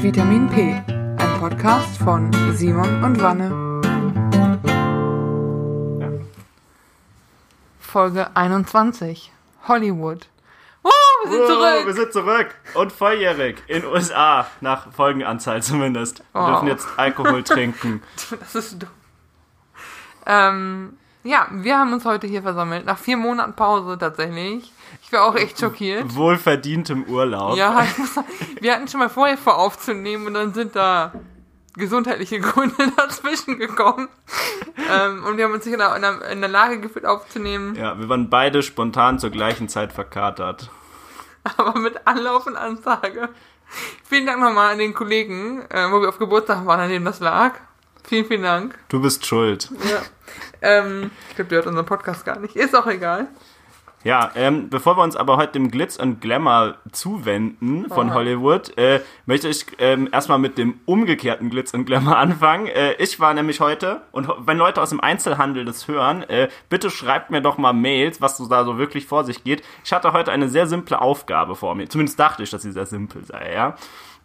Vitamin P, ein Podcast von Simon und Wanne. Folge 21. Hollywood. Oh, wir sind Oh, zurück. wir sind zurück und volljährig in USA, nach Folgenanzahl zumindest. Wir Oh. dürfen jetzt Alkohol trinken. Das ist dumm. Ähm, ja, wir haben uns heute hier versammelt. Nach vier Monaten Pause tatsächlich. Ich war auch echt schockiert. Wohlverdientem Urlaub. Ja, sagen, wir hatten schon mal vorher vor aufzunehmen und dann sind da gesundheitliche Gründe dazwischen gekommen. ähm, und wir haben uns nicht in der, in der, in der Lage gefühlt aufzunehmen, Ja, wir waren beide spontan zur gleichen Zeit verkatert. aber mit Anlauf und Ansage. Vielen Dank nochmal an den Kollegen, äh, wo wir auf Geburtstag waren, an dem das lag. Vielen, vielen Dank. Du bist schuld. Ja. Ähm, ich glaube, der hört unseren Podcast gar nicht. Ist auch egal. Ja, ähm, bevor wir uns aber heute dem Glitz und Glamour zuwenden von. Hollywood, äh, möchte ich ähm, erstmal mit dem umgekehrten Glitz und Glamour anfangen. Äh, ich war nämlich heute, und wenn Leute aus dem Einzelhandel das hören, äh, bitte schreibt mir doch mal Mails, was so da so wirklich vor sich geht. Ich hatte heute eine sehr simple Aufgabe vor mir. Zumindest dachte ich, dass sie sehr simpel sei, ja.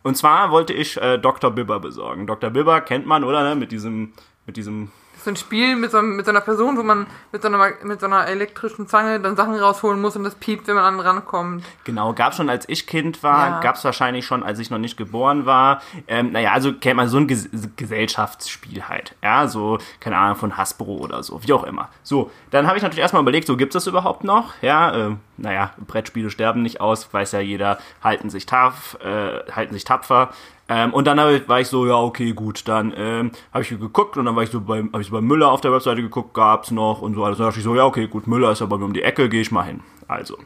Und zwar wollte ich äh, Dr. Bibber besorgen. Dr. Bibber kennt man, oder? Ne? Mit diesem, mit diesem so ein Spiel mit so, mit so einer Person, wo man mit so einer, mit so einer elektrischen Zange dann Sachen rausholen muss und das piept, wenn man an den rankommt. Genau, gab schon als ich Kind war, Ja. gab es wahrscheinlich schon, als ich noch nicht geboren war. Ähm, naja, also kennt man so ein Ges Gesellschaftsspiel halt. Ja, so, keine Ahnung, von Hasbro oder so, wie auch immer. So, dann habe ich natürlich erstmal überlegt, so gibt es das überhaupt noch? Ja, äh, naja, Brettspiele sterben nicht aus, weiß ja jeder, halten sich, taff, äh, halten sich tapfer. Ähm, und dann ich, war ich so, ja, okay, gut, dann ähm, habe ich geguckt und dann war ich so bei, hab ich so bei Müller auf der Webseite geguckt, gab's noch und so alles. Dann dachte ich so, ja, okay, gut, Müller ist ja bei mir um die Ecke, gehe ich mal hin. Also,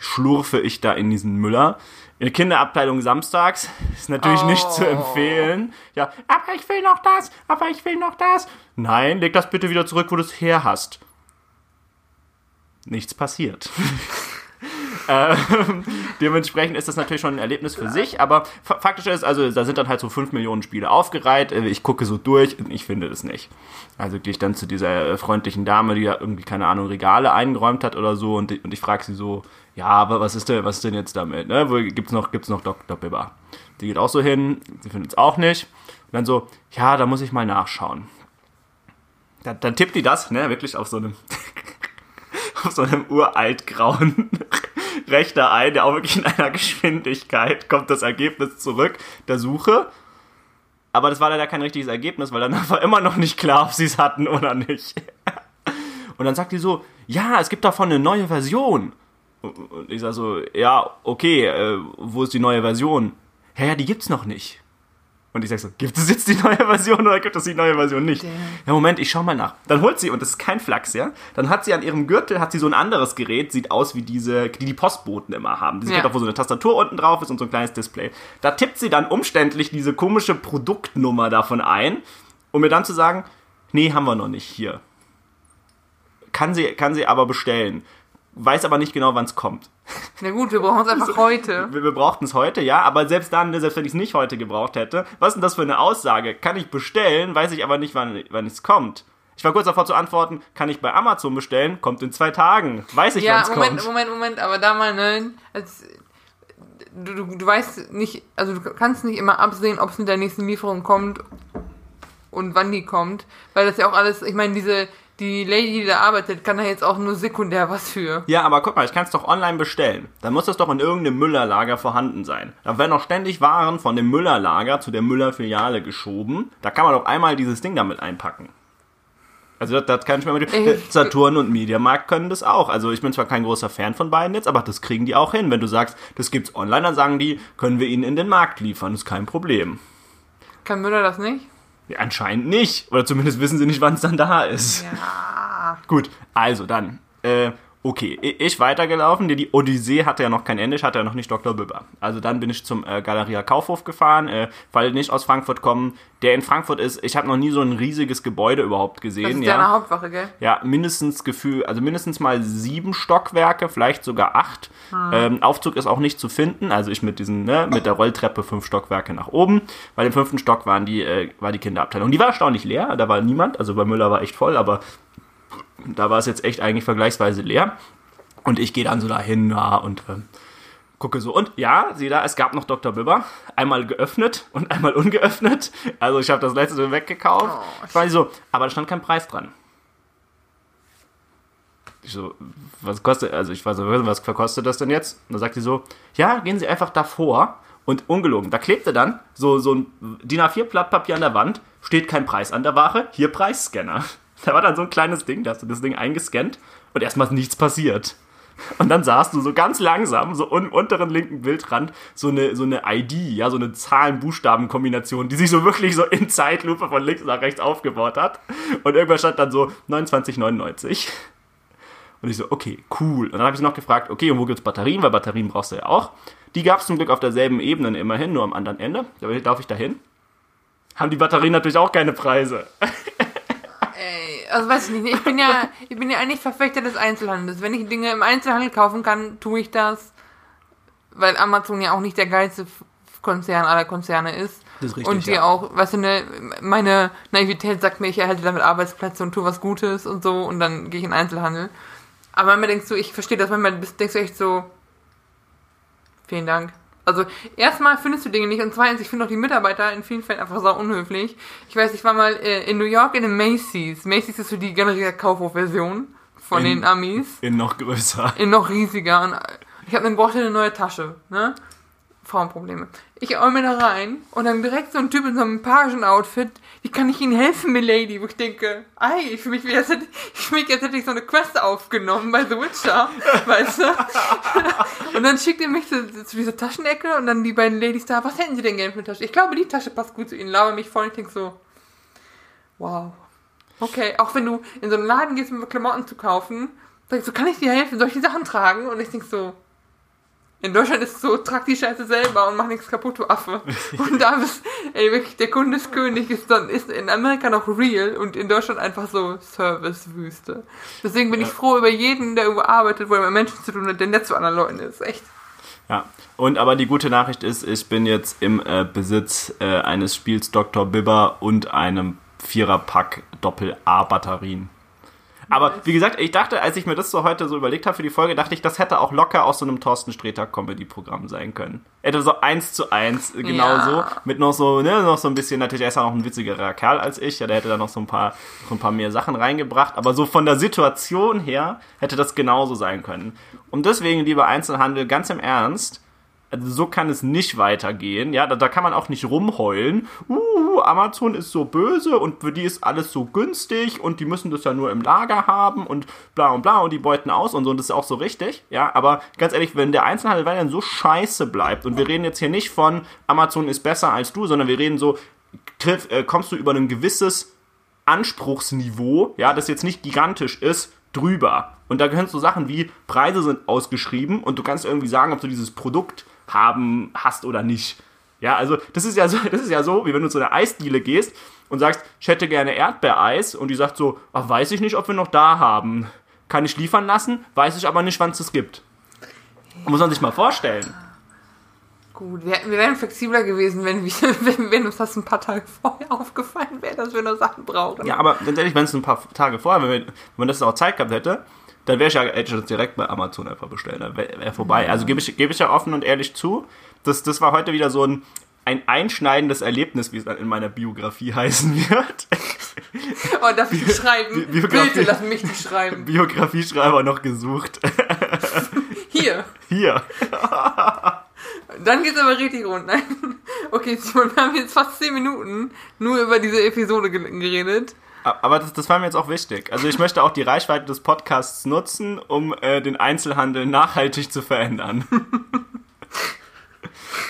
schlurfe ich da in diesen Müller. In der Kinderabteilung samstags ist natürlich nicht zu Oh. empfehlen. Ja, aber ich will noch das, aber ich will noch das. Nein, leg das bitte wieder zurück, wo du es her hast. Nichts passiert. ähm, dementsprechend ist das natürlich schon ein Erlebnis für sich, aber fa- faktisch ist, also da sind dann halt so 5 Millionen Spiele aufgereiht. Äh, Ich gucke so durch und ich finde das nicht. Also gehe ich dann zu dieser äh, freundlichen Dame, die da irgendwie, keine Ahnung, Regale eingeräumt hat oder so und, ich- und ich frage sie so, ja, aber was ist denn, was ist denn jetzt damit? Ne? Wo gibt's noch, gibt's noch Dr. Bibber? Die geht auch so hin, sie findet es auch nicht. Und dann so, ja, da muss ich mal nachschauen. Dann, dann tippt die das, ne, wirklich auf so einem, auf so einem uralt grauen Rechner ein, der auch wirklich in einer Geschwindigkeit kommt das Ergebnis zurück der Suche. Aber das war leider kein richtiges Ergebnis, weil danach war immer noch nicht klar, ob sie es hatten oder nicht. Und dann sagt die so, ja, es gibt davon eine neue Version. Und ich sag so, ja, okay, äh, wo ist die neue Version? Ja, ja, die gibt's noch nicht. Und ich sag so, gibt es jetzt die neue Version oder gibt es die neue Version nicht? Damn. Ja, Moment, ich schau mal nach. Dann holt sie, und das ist kein Flachs, ja, dann hat sie an ihrem Gürtel, hat sie so ein anderes Gerät, sieht aus wie diese, die die Postboten immer haben. Diese Ja. Gerät, wo so eine Tastatur unten drauf ist und so ein kleines Display. Da tippt sie dann umständlich diese komische Produktnummer davon ein, um mir dann zu sagen, nee, haben wir noch nicht hier. Kann sie, kann sie aber bestellen. Weiß aber nicht genau, wann es kommt. Na gut, wir brauchen es einfach heute. Wir, wir brauchten es heute, ja, aber selbst dann, ne, selbst wenn ich es nicht heute gebraucht hätte, was ist denn das für eine Aussage? Kann ich bestellen, weiß ich aber nicht, wann, wann es kommt. Ich war kurz davor zu antworten, kann ich bei Amazon bestellen, kommt in zwei Tagen. Weiß ich, wann Ja, es Moment, kommt. Moment, Moment, aber da mal, ne, als, du, du, du weißt nicht, also du kannst nicht immer absehen, ob es mit der nächsten Lieferung kommt und wann die kommt, weil das ja auch alles, ich meine, diese, die Lady, die da arbeitet, kann da jetzt auch nur sekundär was für. Ja, aber guck mal, ich kann es doch online bestellen. Dann muss das doch in irgendeinem Müllerlager vorhanden sein. Da werden doch ständig Waren von dem Müllerlager zu der Müller-Filiale geschoben. Da kann man doch einmal dieses Ding damit einpacken. Also das, das kann ich mir mit Ey. Saturn und Mediamarkt können das auch. Also ich bin zwar kein großer Fan von beiden jetzt, aber das kriegen die auch hin. Wenn du sagst, das gibt's online, dann sagen die, können wir ihnen in den Markt liefern, ist kein Problem. Kann Müller das nicht? Ja, anscheinend nicht. Oder zumindest wissen sie nicht, wann es dann da ist. Ja. Gut, also dann, äh, okay, ich weitergelaufen, die, die Odyssee hatte ja noch kein Ende, ich hatte ja noch nicht Dr. Bibber. Also dann bin ich zum äh, Galeria Kaufhof gefahren, äh, weil nicht aus Frankfurt kommen, der in Frankfurt ist, ich habe noch nie so ein riesiges Gebäude überhaupt Das gesehen, ist ja eine. Hauptwache, gell? Ja, mindestens Gefühl, also mindestens mal sieben Stockwerke, vielleicht sogar acht. Hm. Ähm, Aufzug ist auch nicht zu finden, also ich mit diesen, ne, mit der Rolltreppe fünf Stockwerke nach oben. Bei dem fünften Stock waren die, äh, war die Kinderabteilung. Die war erstaunlich leer, da war niemand, also bei Müller war echt voll, aber da war es jetzt echt eigentlich vergleichsweise leer. Und ich gehe dann so dahin, ja, und ähm, gucke so, und ja, sieh da, es gab noch Dr. Bibber. Einmal geöffnet und einmal ungeöffnet. Also ich habe das letzte weggekauft. Oh, ich war so, aber da stand kein Preis dran. Ich so, was kostet, also ich war so, was verkostet das denn jetzt? Und dann sagt sie so, ja, gehen Sie einfach davor und ungelogen. Da klebte dann so, so ein DIN A4 Blattpapier an der Wand, steht kein Preis an der Ware, hier Preisscanner. Da war dann so ein kleines Ding, da hast du das Ding eingescannt und erstmal ist nichts passiert. Und dann sahst du so ganz langsam, so im unteren linken Bildrand, so eine, so eine ID, ja, so eine Zahlen-Buchstaben-Kombination, die sich so wirklich so in Zeitlupe von links nach rechts aufgebaut hat. Und irgendwann stand dann so 29,99. Und ich so, okay, cool. Und dann habe ich noch gefragt, okay, und wo gibt's Batterien? Weil Batterien brauchst du ja auch. Die gab es zum Glück auf derselben Ebene immerhin, nur am anderen Ende. Da laufe ich dahin. Haben die Batterien natürlich auch keine Preise. Ey, also weiß ich nicht. Ich bin ja, ich bin ja eigentlich Verfechter des Einzelhandels. Wenn ich Dinge im Einzelhandel kaufen kann, tue ich das. Weil Amazon ja auch nicht der geilste Konzern aller Konzerne ist. Das ist richtig, und die ja. auch, weißt du, ne, meine Naivität sagt mir, ich erhalte damit Arbeitsplätze und tue was Gutes und so und dann gehe ich in den Einzelhandel. Aber manchmal denkst du, ich verstehe das, manchmal denkst du echt so, vielen Dank. Also erstmal findest du Dinge nicht und zweitens, ich finde auch die Mitarbeiter in vielen Fällen einfach sau unhöflich. Ich weiß, ich war mal äh, in New York in einem Macy's. Macy's ist so die generelle Kaufhof-Version von In- den Amis. In noch größer. In noch riesiger. Und ich habe dann brauchte eine neue Tasche, ne? Frauenprobleme. Ich mir da rein und dann direkt so ein Typ in so einem Pagen-Outfit. Wie kann ich Ihnen helfen, Milady? Wo ich denke, ei, fühle mich als hätte, ich fühl mich, als hätte ich so eine Quest aufgenommen bei The Witcher, weißt du? Und dann schickt er mich zu, zu dieser Taschenecke und dann die beiden Ladies da, was hätten Sie denn gerne für eine Tasche? Ich glaube, die Tasche passt gut zu Ihnen. Laber mich voll und ich denke so, wow. Okay, auch wenn du in so einen Laden gehst, um Klamotten zu kaufen, sagst du, kann ich dir helfen? Soll ich die Sachen tragen? Und ich denk so, in Deutschland ist es so, trag die Scheiße selber und mach nichts kaputt, du Affe. Und da bist, ey, wirklich, der Kunde ist König, ist dann, ist in Amerika noch real und in Deutschland einfach so Servicewüste. Deswegen bin ich froh über jeden, der irgendwo arbeitet, wo er mit Menschen zu tun hat, der nett zu anderen Leuten ist. Echt. Ja, und aber die gute Nachricht ist, ich bin jetzt im äh, Besitz äh, eines Spiels Dr. Bibber und einem Viererpack Doppel-A-Batterien. Aber wie gesagt, ich dachte, als ich mir das so heute so überlegt habe für die Folge, dachte ich, das hätte auch locker aus so einem Thorsten Sträter Comedy-Programm sein können. Hätte so eins zu eins, äh, genau Ja. so, mit noch so, ne, noch so ein bisschen, natürlich, er ist ja noch ein witzigerer Kerl als ich, ja, der hätte da noch so ein paar, so ein paar mehr Sachen reingebracht, aber so von der Situation her hätte das genauso sein können. Und deswegen, lieber Einzelhandel, ganz im Ernst, also so kann es nicht weitergehen. Ja, da, da kann man auch nicht rumheulen. Uh, Amazon ist so böse und für die ist alles so günstig und die müssen das ja nur im Lager haben und bla und bla und die beuten aus und so und das ist auch so richtig. Ja, aber ganz ehrlich, wenn der Einzelhandel weiterhin so scheiße bleibt und wir reden jetzt hier nicht von Amazon ist besser als du, sondern wir reden so, triff, äh, kommst du über ein gewisses Anspruchsniveau, ja, das jetzt nicht gigantisch ist, drüber. Und da gehören so Sachen wie Preise sind ausgeschrieben und du kannst irgendwie sagen, ob du dieses Produkt haben hast oder nicht. Ja, also das ist ja so, das ist ja so, wie wenn du zu einer Eisdiele gehst und sagst, ich hätte gerne Erdbeereis und die sagt so, ach, weiß ich nicht, ob wir noch da haben. Kann ich liefern lassen, weiß ich aber nicht, wann es das gibt. Muss man sich mal vorstellen. Gut, wir, wir wären flexibler gewesen, wenn, wir, wenn, wenn uns das ein paar Tage vorher aufgefallen wäre, dass wir noch Sachen brauchen. Ja, aber ganz ehrlich, wenn es ein paar Tage vorher, wenn, wir, wenn man das auch Zeit gehabt hätte, dann wäre ich ja, hätte ich das direkt bei Amazon einfach bestellt. Dann wäre wär vorbei. Also gebe ich, gebe ich ja offen und ehrlich zu. Das, das war heute wieder so ein, ein einschneidendes Erlebnis, wie es dann in meiner Biografie heißen wird. Oh, darf ich schreiben? Bi- Biografie- Bitte, lass mich die schreiben. Biografieschreiber noch gesucht. Hier. Hier. Dann geht's aber richtig rund. Nein. Okay, Simon, wir haben jetzt fast 10 Minuten nur über diese Episode ge- geredet. Aber das, das war mir jetzt auch wichtig. Also ich möchte auch die Reichweite des Podcasts nutzen, um äh, den Einzelhandel nachhaltig zu verändern.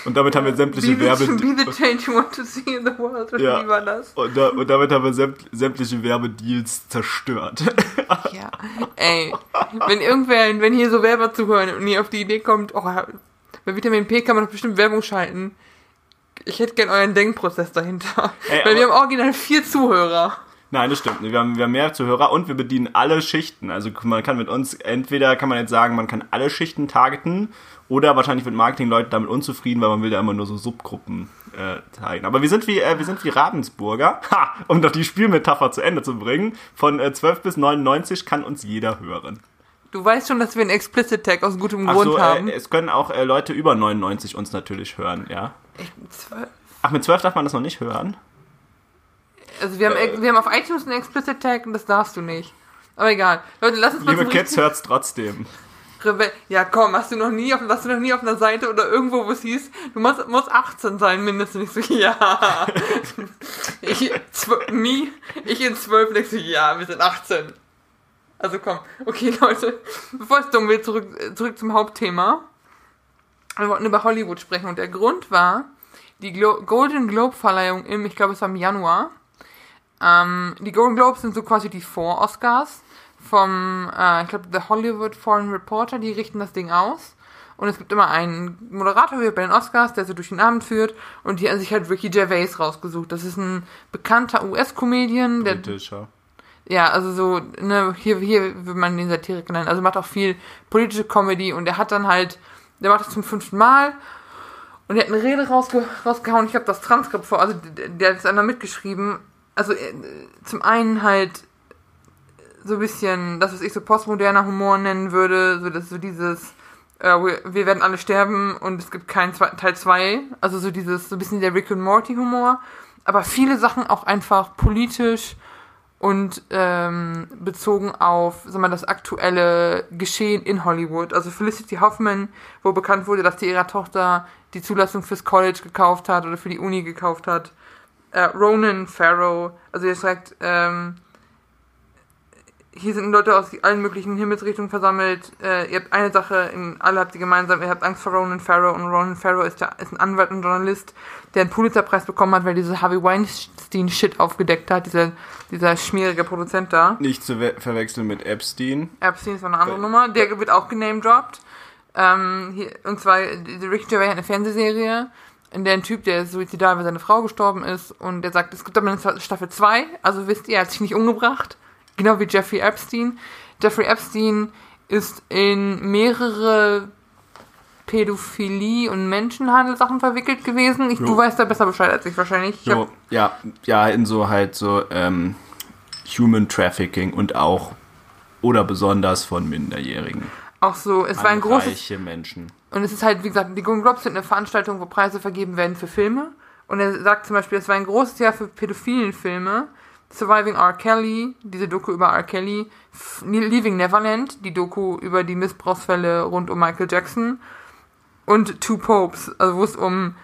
Und damit haben wir sämtliche Be Werbe... the, be the change you want to see in the world. Ja. Wie war das? Und, da, und damit haben wir sämt, sämtliche Werbedeals zerstört. Ja. Ey, wenn irgendwer, wenn hier so Werber zuhören und ihr auf die Idee kommt, oh, bei Vitamin P kann man doch bestimmt Werbung schalten. Ich hätte gern euren Denkprozess dahinter. Ey, Weil wir haben original vier Zuhörer. Nein, das stimmt. Wir haben, wir haben mehr Zuhörer und wir bedienen alle Schichten. Also man kann mit uns, entweder kann man jetzt sagen, man kann alle Schichten targeten oder wahrscheinlich wird Marketingleute damit unzufrieden, weil man will ja immer nur so Subgruppen äh, zeigen. Aber wir sind wie, äh, wir sind wie Ravensburger. Ha! Um doch die Spielmetapher zu Ende zu bringen. Von äh, 12 bis 99 kann uns jeder hören. Du weißt schon, dass wir einen Explicit Tag aus gutem Ach Grund so, haben. äh, es können auch äh, Leute über 99 uns natürlich hören, ja. Ich, zwölf- Ach, mit 12 darf man das noch nicht hören? Also wir haben, Äh. wir haben auf iTunes einen Explicit Tag und das darfst du nicht. Aber egal. Leute, lass uns mal Liebe richtigen- hört's trotzdem. Rebe ja, komm, hast du noch nie auf, warst du noch nie auf einer Seite oder irgendwo, wo es hieß, du musst, musst 18 sein, mindestens. Ich so, ja. ich, me, ich in 12, denkst du, ja, wir sind 18. Also komm, okay, Leute, bevor es dumm wird, zurück, äh, zurück zum Hauptthema. Wir wollten über Hollywood sprechen und der Grund war die Glo Golden Globe Verleihung im, ich glaube, es war im Januar. Ähm, die Golden Globes sind so quasi die Vor-Oscars vom, äh, ich glaube, The Hollywood Foreign Reporter, die richten das Ding aus. Und es gibt immer einen Moderator wie bei den Oscars, der so durch den Abend führt. Und die haben sich halt Ricky Gervais rausgesucht. Das ist ein bekannter US-Comedian, der Britischer. ja, also so, ne, hier, hier wird man den Satiriker nennen. Also macht auch viel politische Comedy und er hat dann halt, der macht das zum fünften Mal und er hat eine Rede rausge rausgehauen. Ich habe das Transkript vor, also der, der hat es einmal mitgeschrieben. Also äh, zum einen halt so ein bisschen, das, was ich so postmoderner Humor nennen würde, so das so dieses, äh, wir, werden alle sterben und es gibt keinen zwei, Teil 2. Also so dieses, so ein bisschen der Rick und Morty Humor. Aber viele Sachen auch einfach politisch und ähm, bezogen auf sag mal, das aktuelle Geschehen in Hollywood. Also Felicity Hoffman, wo bekannt wurde, dass die ihrer Tochter die Zulassung fürs College gekauft hat oder für die Uni gekauft hat. Äh, Ronan Farrow, also ihr sagt, ähm, hier sind Leute aus allen möglichen Himmelsrichtungen versammelt. Äh, ihr habt eine Sache, in, alle habt ihr gemeinsam, ihr habt Angst vor Ronan Farrow und Ronan Farrow ist, der, ist ein Anwalt und Journalist, der einen Pulitzerpreis bekommen hat, weil diese Harvey Weinstein-Shit aufgedeckt hat, dieser, dieser schmierige Produzent da. Nicht zu we- verwechseln mit Epstein. Epstein ist eine andere Weil- Nummer, der wird auch genamedropped. Ähm, hier, und zwar, die Ricky Gervais hat eine Fernsehserie, in der ein Typ, der suizidal, weil seine Frau gestorben ist, und der sagt, es gibt aber eine Staffel 2, also wisst ihr, er hat sich nicht umgebracht. Genau wie Jeffrey Epstein. Jeffrey Epstein ist in mehrere Pädophilie- und Menschenhandel-Sachen verwickelt gewesen. Ich, du weißt da besser Bescheid als ich wahrscheinlich. Ich hab, ja, ja, in so halt so ähm, Human Trafficking und auch oder besonders von Minderjährigen. auch so, es war ein großes Menschen. Und es ist halt, wie gesagt, die Golden Globes sind eine Veranstaltung, wo Preise vergeben werden für Filme. Und er sagt zum Beispiel, es war ein großes Jahr für pädophilen Filme. Surviving R. Kelly, diese Doku über R. Kelly. Leaving Neverland, die Doku über die Missbrauchsfälle rund um Michael Jackson. Und Two Popes, also wo es um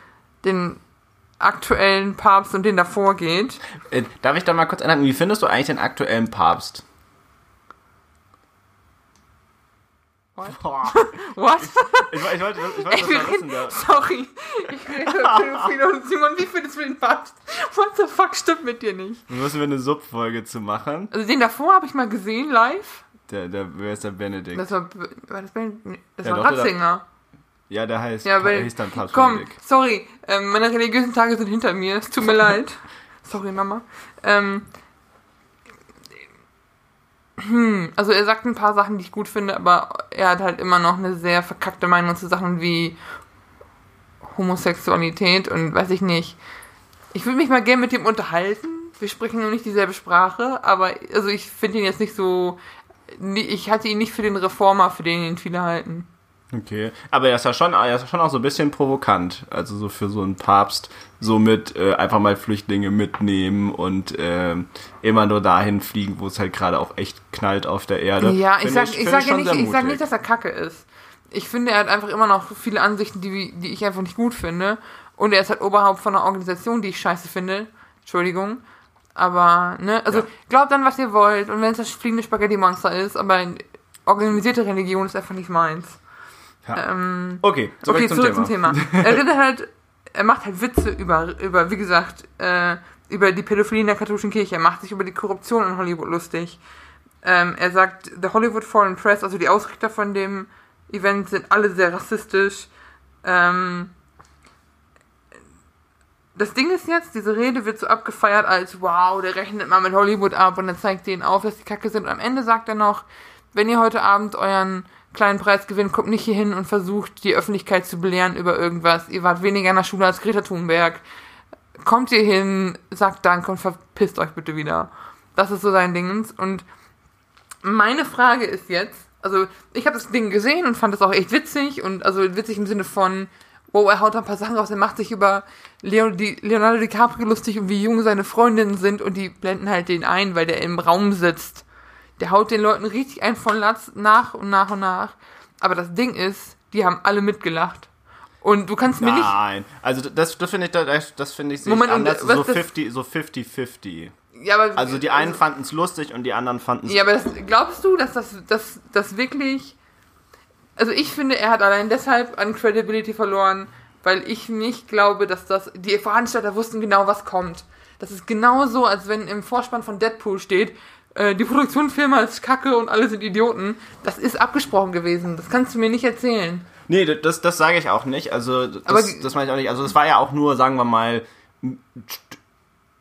den aktuellen Papst und den davor geht. Äh, darf ich da mal kurz einhaken? Wie findest du eigentlich den aktuellen Papst? Boah. What? Ich, ich wollte, ich wollte Ich das wissen. Da. sorry, ich rede Pädophile und Simon, wie findest du den Papst? What the fuck stimmt mit dir nicht? Da müssen wir eine Subfolge zu machen. Also den davor habe ich mal gesehen live. Der, der, wer ist der Benedikt? Das war, war das, Ben- nee, das Ja, war doch, der- Ratzinger. ja, der heißt, Ja, weil, hieß dann Papst komm, Benedikt. sorry, ähm, meine religiösen Tage sind hinter mir. Es tut mir leid. Sorry, Mama. Ähm, hm, also er sagt ein paar Sachen, die ich gut finde, aber er hat halt immer noch eine sehr verkackte Meinung zu Sachen wie Homosexualität und weiß ich nicht. Ich würde mich mal gerne mit ihm unterhalten. Wir sprechen nur nicht dieselbe Sprache, aber also ich finde ihn jetzt nicht so. Ich halte ihn nicht für den Reformer, für den ihn viele halten. Okay, aber er ist ja schon, er ist schon auch so ein bisschen provokant. Also so für so einen Papst, so mit äh, einfach mal Flüchtlinge mitnehmen und ähm, immer nur dahin fliegen, wo es halt gerade auch echt knallt auf der Erde. Ja, ich Finde sag, ich, finde sag ja nicht, ich sag nicht, dass er kacke ist. Ich finde, er hat einfach immer noch viele Ansichten, die, die ich einfach nicht gut finde. Und er ist halt Oberhaupt von einer Organisation, die ich scheiße finde. Entschuldigung. Aber, ne, also Ja. glaubt an, was ihr wollt. Und wenn es das fliegende Spaghetti-Monster ist, aber organisierte Religion ist einfach nicht meins. Ja. Ähm, Okay, zurück, okay, zum, zurück Thema. zum Thema. Er redet halt, er macht halt Witze über, über, wie gesagt, äh, über die Pädophilie in der katholischen Kirche. Er macht sich über die Korruption in Hollywood lustig. Ähm, er sagt, The Hollywood Foreign Press, also die Ausrichter von dem Event, sind alle sehr rassistisch. Ähm, das Ding ist jetzt, diese Rede wird so abgefeiert als, wow, der rechnet mal mit Hollywood ab und dann zeigt denen auf, dass die kacke sind. Und am Ende sagt er noch, wenn ihr heute Abend euren kleinen Preis gewinnt, kommt nicht hier hin und versucht, die Öffentlichkeit zu belehren über irgendwas. Ihr wart weniger in der Schule als Greta Thunberg. Kommt ihr hin, sagt Danke und verpisst euch bitte wieder. Das ist so sein Dingens. Und meine Frage ist jetzt, Also, ich habe das Ding gesehen und fand das auch echt witzig und also witzig im Sinne von, wow, er haut ein paar Sachen raus, er macht sich über Leonardo DiCaprio lustig und wie jung seine Freundinnen sind und die blenden halt den ein, weil der im Raum sitzt. Der haut den Leuten richtig ein von Latz nach und nach und nach. Aber das Ding ist, die haben alle mitgelacht. Und du kannst mir nicht. Nein, also das, das finde ich, das, das finde ich Moment, und anders, was so das- 50, so 50-50. Ja, aber, Also die einen fanden es lustig und die anderen fanden es Ja, aber das, glaubst du, dass das, das, das wirklich. Also ich finde, er hat allein deshalb an Credibility verloren, weil ich nicht glaube, dass das. Die Veranstalter wussten genau, was kommt. Das ist genauso, als wenn im Vorspann von Deadpool steht, äh, die Produktionsfirma ist kacke und alle sind Idioten. Das ist abgesprochen gewesen. Das kannst du mir nicht erzählen. Nee, das, das sage ich auch nicht. Also das, Aber- das meine ich auch nicht. Also es war ja auch nur, sagen wir mal,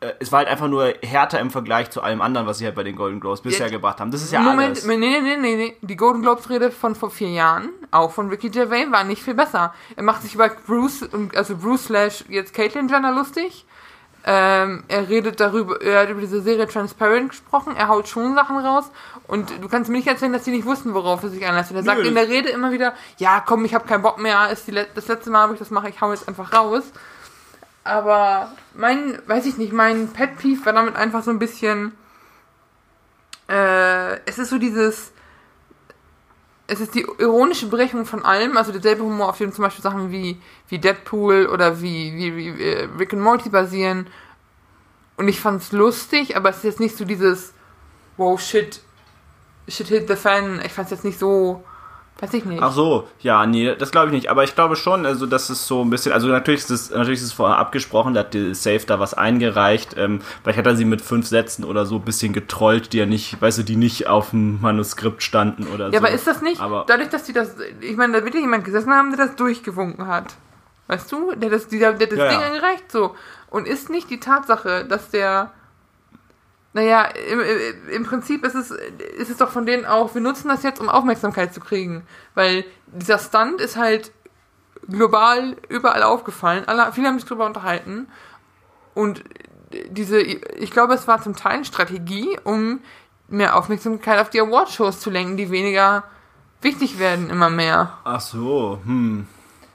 äh, es war halt einfach nur härter im Vergleich zu allem anderen, was sie halt bei den Golden Globes bisher Ja, gebracht haben. Das ist ja Moment, alles. nee, nee, nee, nee, nee. Die Golden Globes Rede von vor vier Jahren, auch von Ricky Gervais, war nicht viel besser. Er macht sich über Bruce, also Bruce slash jetzt Caitlyn Jenner lustig. Ähm, er redet darüber, er hat über diese Serie Transparent gesprochen, er haut schon Sachen raus und du kannst mir nicht erzählen, dass die nicht wussten, worauf er sich einlässt. Und er sagt Nö. in der Rede immer wieder, ja komm, ich habe keinen Bock mehr, ist let- das letzte Mal, wo ich das mache, ich hau jetzt einfach raus. Aber mein, weiß ich nicht, mein Pet Peeve war damit einfach so ein bisschen, äh, es ist so dieses, es ist die ironische Berechnung von allem, also derselbe Humor, auf dem zum Beispiel Sachen wie, wie Deadpool oder wie, wie, wie äh, Rick and Morty basieren. Und ich fand's lustig, aber es ist jetzt nicht so dieses, wow, shit, shit hit the fan. Ich fand's jetzt nicht so, weiß ich nicht. Ach so, ja, nee, das glaube ich nicht. Aber ich glaube schon, also das ist so ein bisschen, also natürlich ist es, natürlich ist es vorher abgesprochen, da hat die Safe da was eingereicht. Ähm, vielleicht hat er sie mit fünf Sätzen oder so ein bisschen getrollt, die ja nicht, weißt du, die nicht auf dem Manuskript standen oder so. ja, aber ist das nicht, Aber dadurch, dass die das, ich meine, da wird ja jemand gesessen haben, der das durchgewunken hat. Weißt du? Der das, der, der das Ja, Ding ja. eingereicht, so. Und ist nicht die Tatsache, dass der, naja, im, im- Prinzip ist es, ist es doch von denen auch, wir nutzen das jetzt, um Aufmerksamkeit zu kriegen. Weil dieser Stunt ist halt global überall aufgefallen. Alle, viele haben sich darüber unterhalten. Und diese, ich glaube, es war zum Teil eine Strategie, um mehr Aufmerksamkeit auf die Awardshows zu lenken, die weniger wichtig werden, immer mehr. ach so, hm.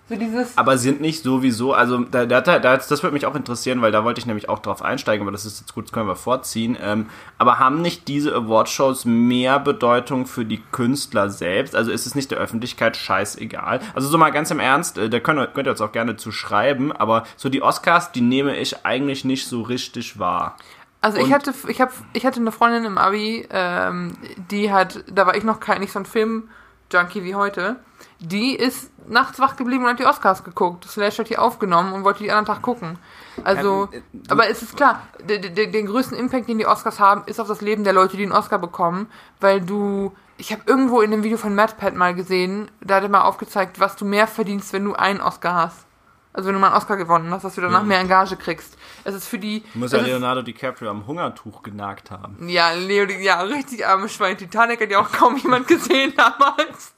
So dieses, Aber sind nicht sowieso, also da, da, da, das würde mich auch interessieren, weil da wollte ich nämlich auch drauf einsteigen, aber das ist jetzt gut, das können wir vorziehen. Ähm, aber haben nicht diese Awardshows mehr Bedeutung für die Künstler selbst? Also ist es nicht der Öffentlichkeit scheißegal? Also so mal ganz im Ernst, äh, da könnt ihr, könnt ihr uns auch gerne zu schreiben, aber so die Oscars, die nehme ich eigentlich nicht so richtig wahr. Also ich Und- hatte, ich hab, ich hatte eine Freundin im Abi, ähm, die hat, da war ich noch kein, nicht so ein Film-Junkie wie heute, die ist nachts wach geblieben und hat die Oscars geguckt. Slash hat die aufgenommen und wollte die anderen Tag gucken. Also, Ja, äh, aber es ist klar, de, de, den größten Impact, den die Oscars haben, ist auf das Leben der Leute, die einen Oscar bekommen, weil du, ich habe irgendwo in einem Video von MadPad mal gesehen, da hat er mal aufgezeigt, was du mehr verdienst, wenn du einen Oscar hast. Also wenn du mal einen Oscar gewonnen hast, dass du danach mehr Engage kriegst. Es ist für die. Muss ja Leonardo DiCaprio am Hungertuch genagt haben. ja, Leo, ja, richtig armes Schwein. Titanic hat ja auch kaum jemand gesehen damals.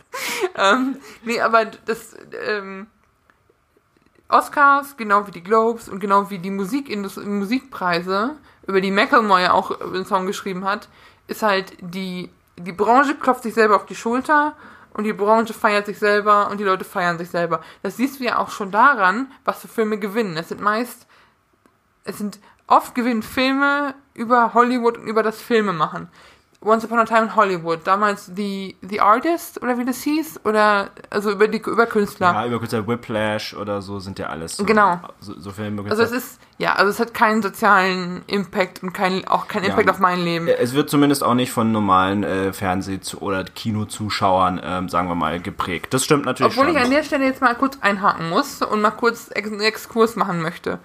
ähm, nee, aber das, ähm, Oscars, genau wie die Globes und genau wie die Musikindus Musikpreise, über die Macklemore ja auch einen Song geschrieben hat, ist halt die, die Branche klopft sich selber auf die Schulter und die Branche feiert sich selber und die Leute feiern sich selber. Das siehst du ja auch schon daran, was für Filme gewinnen. Es sind meist es sind oft gewinnen Filme über Hollywood und über das Filme machen. Once Upon a Time in Hollywood, damals The, The Artist oder wie das hieß, oder also über die über Künstler. Ja, über kurzer Whiplash oder so sind ja alles. So, Genau. So, so Filme. Also es ist ja, also es hat keinen sozialen Impact und kein, auch keinen Ja. Impact auf mein Leben. Es wird zumindest auch nicht von normalen äh, Fernseh- oder Kinozuschauern, ähm, sagen wir mal, geprägt. Das stimmt natürlich Obwohl schon. ich an der Stelle jetzt mal kurz einhaken muss und mal kurz einen Exkurs machen möchte.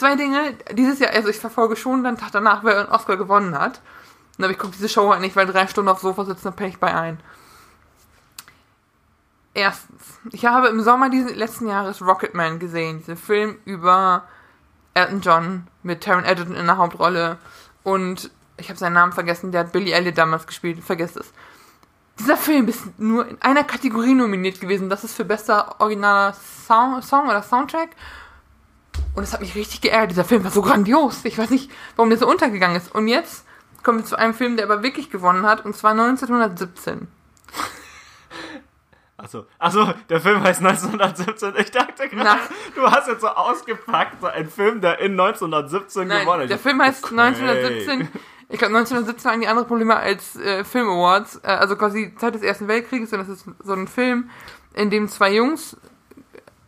Zwei Dinge, dieses Jahr, also ich verfolge schon den Tag danach, wer einen Oscar gewonnen hat. Und aber ich gucke diese Show halt nicht, weil drei Stunden aufs Sofa sitzen, dann penne ich bei ein. Erstens, ich habe im Sommer dieses letzten Jahres Rocketman gesehen, diesen Film über Elton John mit Taron Egerton in der Hauptrolle und ich habe seinen Namen vergessen, der hat Billy Elliot damals gespielt, vergesst es. Dieser Film ist nur in einer Kategorie nominiert gewesen, das ist für bester originaler Song, Song oder Soundtrack. Und es hat mich richtig geärgert. Dieser Film war so grandios. Ich weiß nicht, warum der so untergegangen ist. Und jetzt kommen wir zu einem Film, der aber wirklich gewonnen hat, und zwar 1917. Achso, achso, der Film heißt 1917. Ich dachte gerade, du hast jetzt so ausgepackt, so ein Film, der in 1917 Nein, gewonnen hat. der Film heißt Okay. 1917. Ich glaube, 1917 waren die andere Probleme als äh, Film Awards. Äh, also quasi Zeit des Ersten Weltkrieges. Und das ist so ein Film, in dem zwei Jungs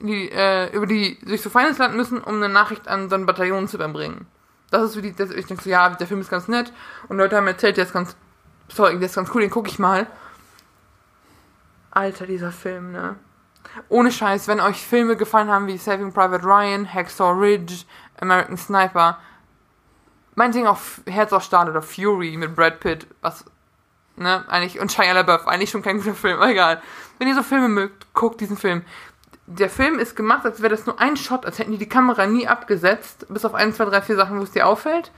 die, äh, über die durch so Feindesland müssen, um eine Nachricht an so ein Bataillon zu überbringen. Das ist wie die, das, ich denke so, ja, der Film ist ganz nett. Und Leute haben erzählt, der ist ganz, sorry, der ist ganz cool, den gucke ich mal. Alter, dieser Film, ne? Ohne Scheiß, wenn euch Filme gefallen haben wie Saving Private Ryan, Hacksaw Ridge, American Sniper, meinetwegen auch Herz aus Stahl oder Fury mit Brad Pitt, was, ne, eigentlich, und Shia LaBeouf, eigentlich schon kein guter Film, aber egal. Wenn ihr so Filme mögt, guckt diesen Film. Der Film ist gemacht, als wäre das nur ein Shot, als hätten die die Kamera nie abgesetzt, bis auf ein, zwei, drei, vier Sachen, wo es dir auffällt.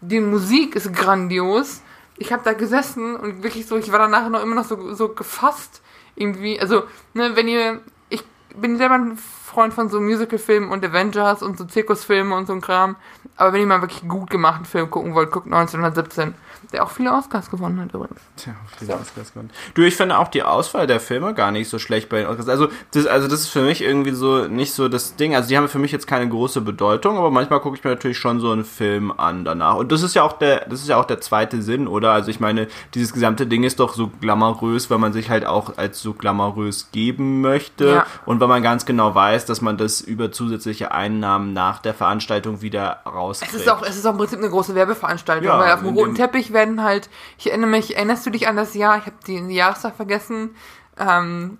Die Musik ist grandios. Ich habe da gesessen und wirklich so, ich war danach noch immer noch so, so gefasst irgendwie. Also, ne, wenn ihr, ich bin selber ein Freund von so Musicalfilmen und Avengers und so Zirkusfilmen und so ein Kram. Aber wenn ihr mal wirklich gut gemachten Film gucken wollt, guckt 1917, der auch viele Oscars gewonnen hat übrigens. Tja, auf diese Oscars gewonnen. Du, ich finde auch die Auswahl der Filme gar nicht so schlecht bei den Oscars. Also das, also das ist für mich irgendwie so nicht so das Ding. Also die haben für mich jetzt keine große Bedeutung, aber manchmal gucke ich mir natürlich schon so einen Film an danach. Und das ist ja auch der, das ist ja auch der zweite Sinn, oder? Also ich meine, dieses gesamte Ding ist doch so glamourös, weil man sich halt auch als so glamourös geben möchte Ja. und weil man ganz genau weiß, dass man das über zusätzliche Einnahmen nach der Veranstaltung wieder Es rauskriegt. ist auch, es ist auch im Prinzip eine große Werbeveranstaltung, Ja, weil auf dem roten dem- Teppich werden halt, ich erinnere mich, erinnerst du dich an das Jahr, ich habe die, die Jahreszeit vergessen, ähm,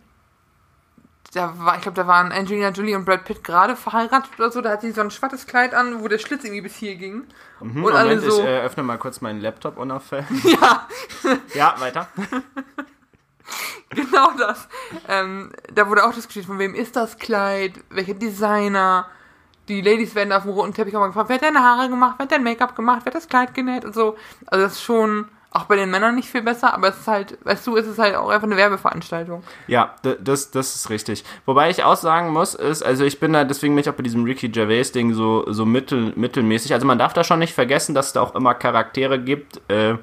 da war, ich glaube, da waren Angelina Jolie und Brad Pitt gerade verheiratet oder so, da hat sie so ein schwarzes Kleid an, wo der Schlitz irgendwie bis hier ging. Hm, und alle so, ich äh, öffne mal kurz meinen Laptop unauffällig. ja, ja, weiter. genau das. Ähm, da wurde auch diskutiert, von wem ist das Kleid, welcher Designer. Die Ladies werden auf dem roten Teppich mal gefragt, wer hat deine Haare gemacht, wer hat dein Make-up gemacht, wer hat das Kleid genäht und so. Also das ist schon auch bei den Männern nicht viel besser, aber es ist halt, weißt du, es ist halt auch einfach eine Werbeveranstaltung. Ja, das, das ist richtig. Wobei ich auch sagen muss, ist, also ich bin da, deswegen bin ich auch bei diesem Ricky Gervais-Ding so, so mittel, mittelmäßig. Also man darf da schon nicht vergessen, dass es da auch immer Charaktere gibt, äh,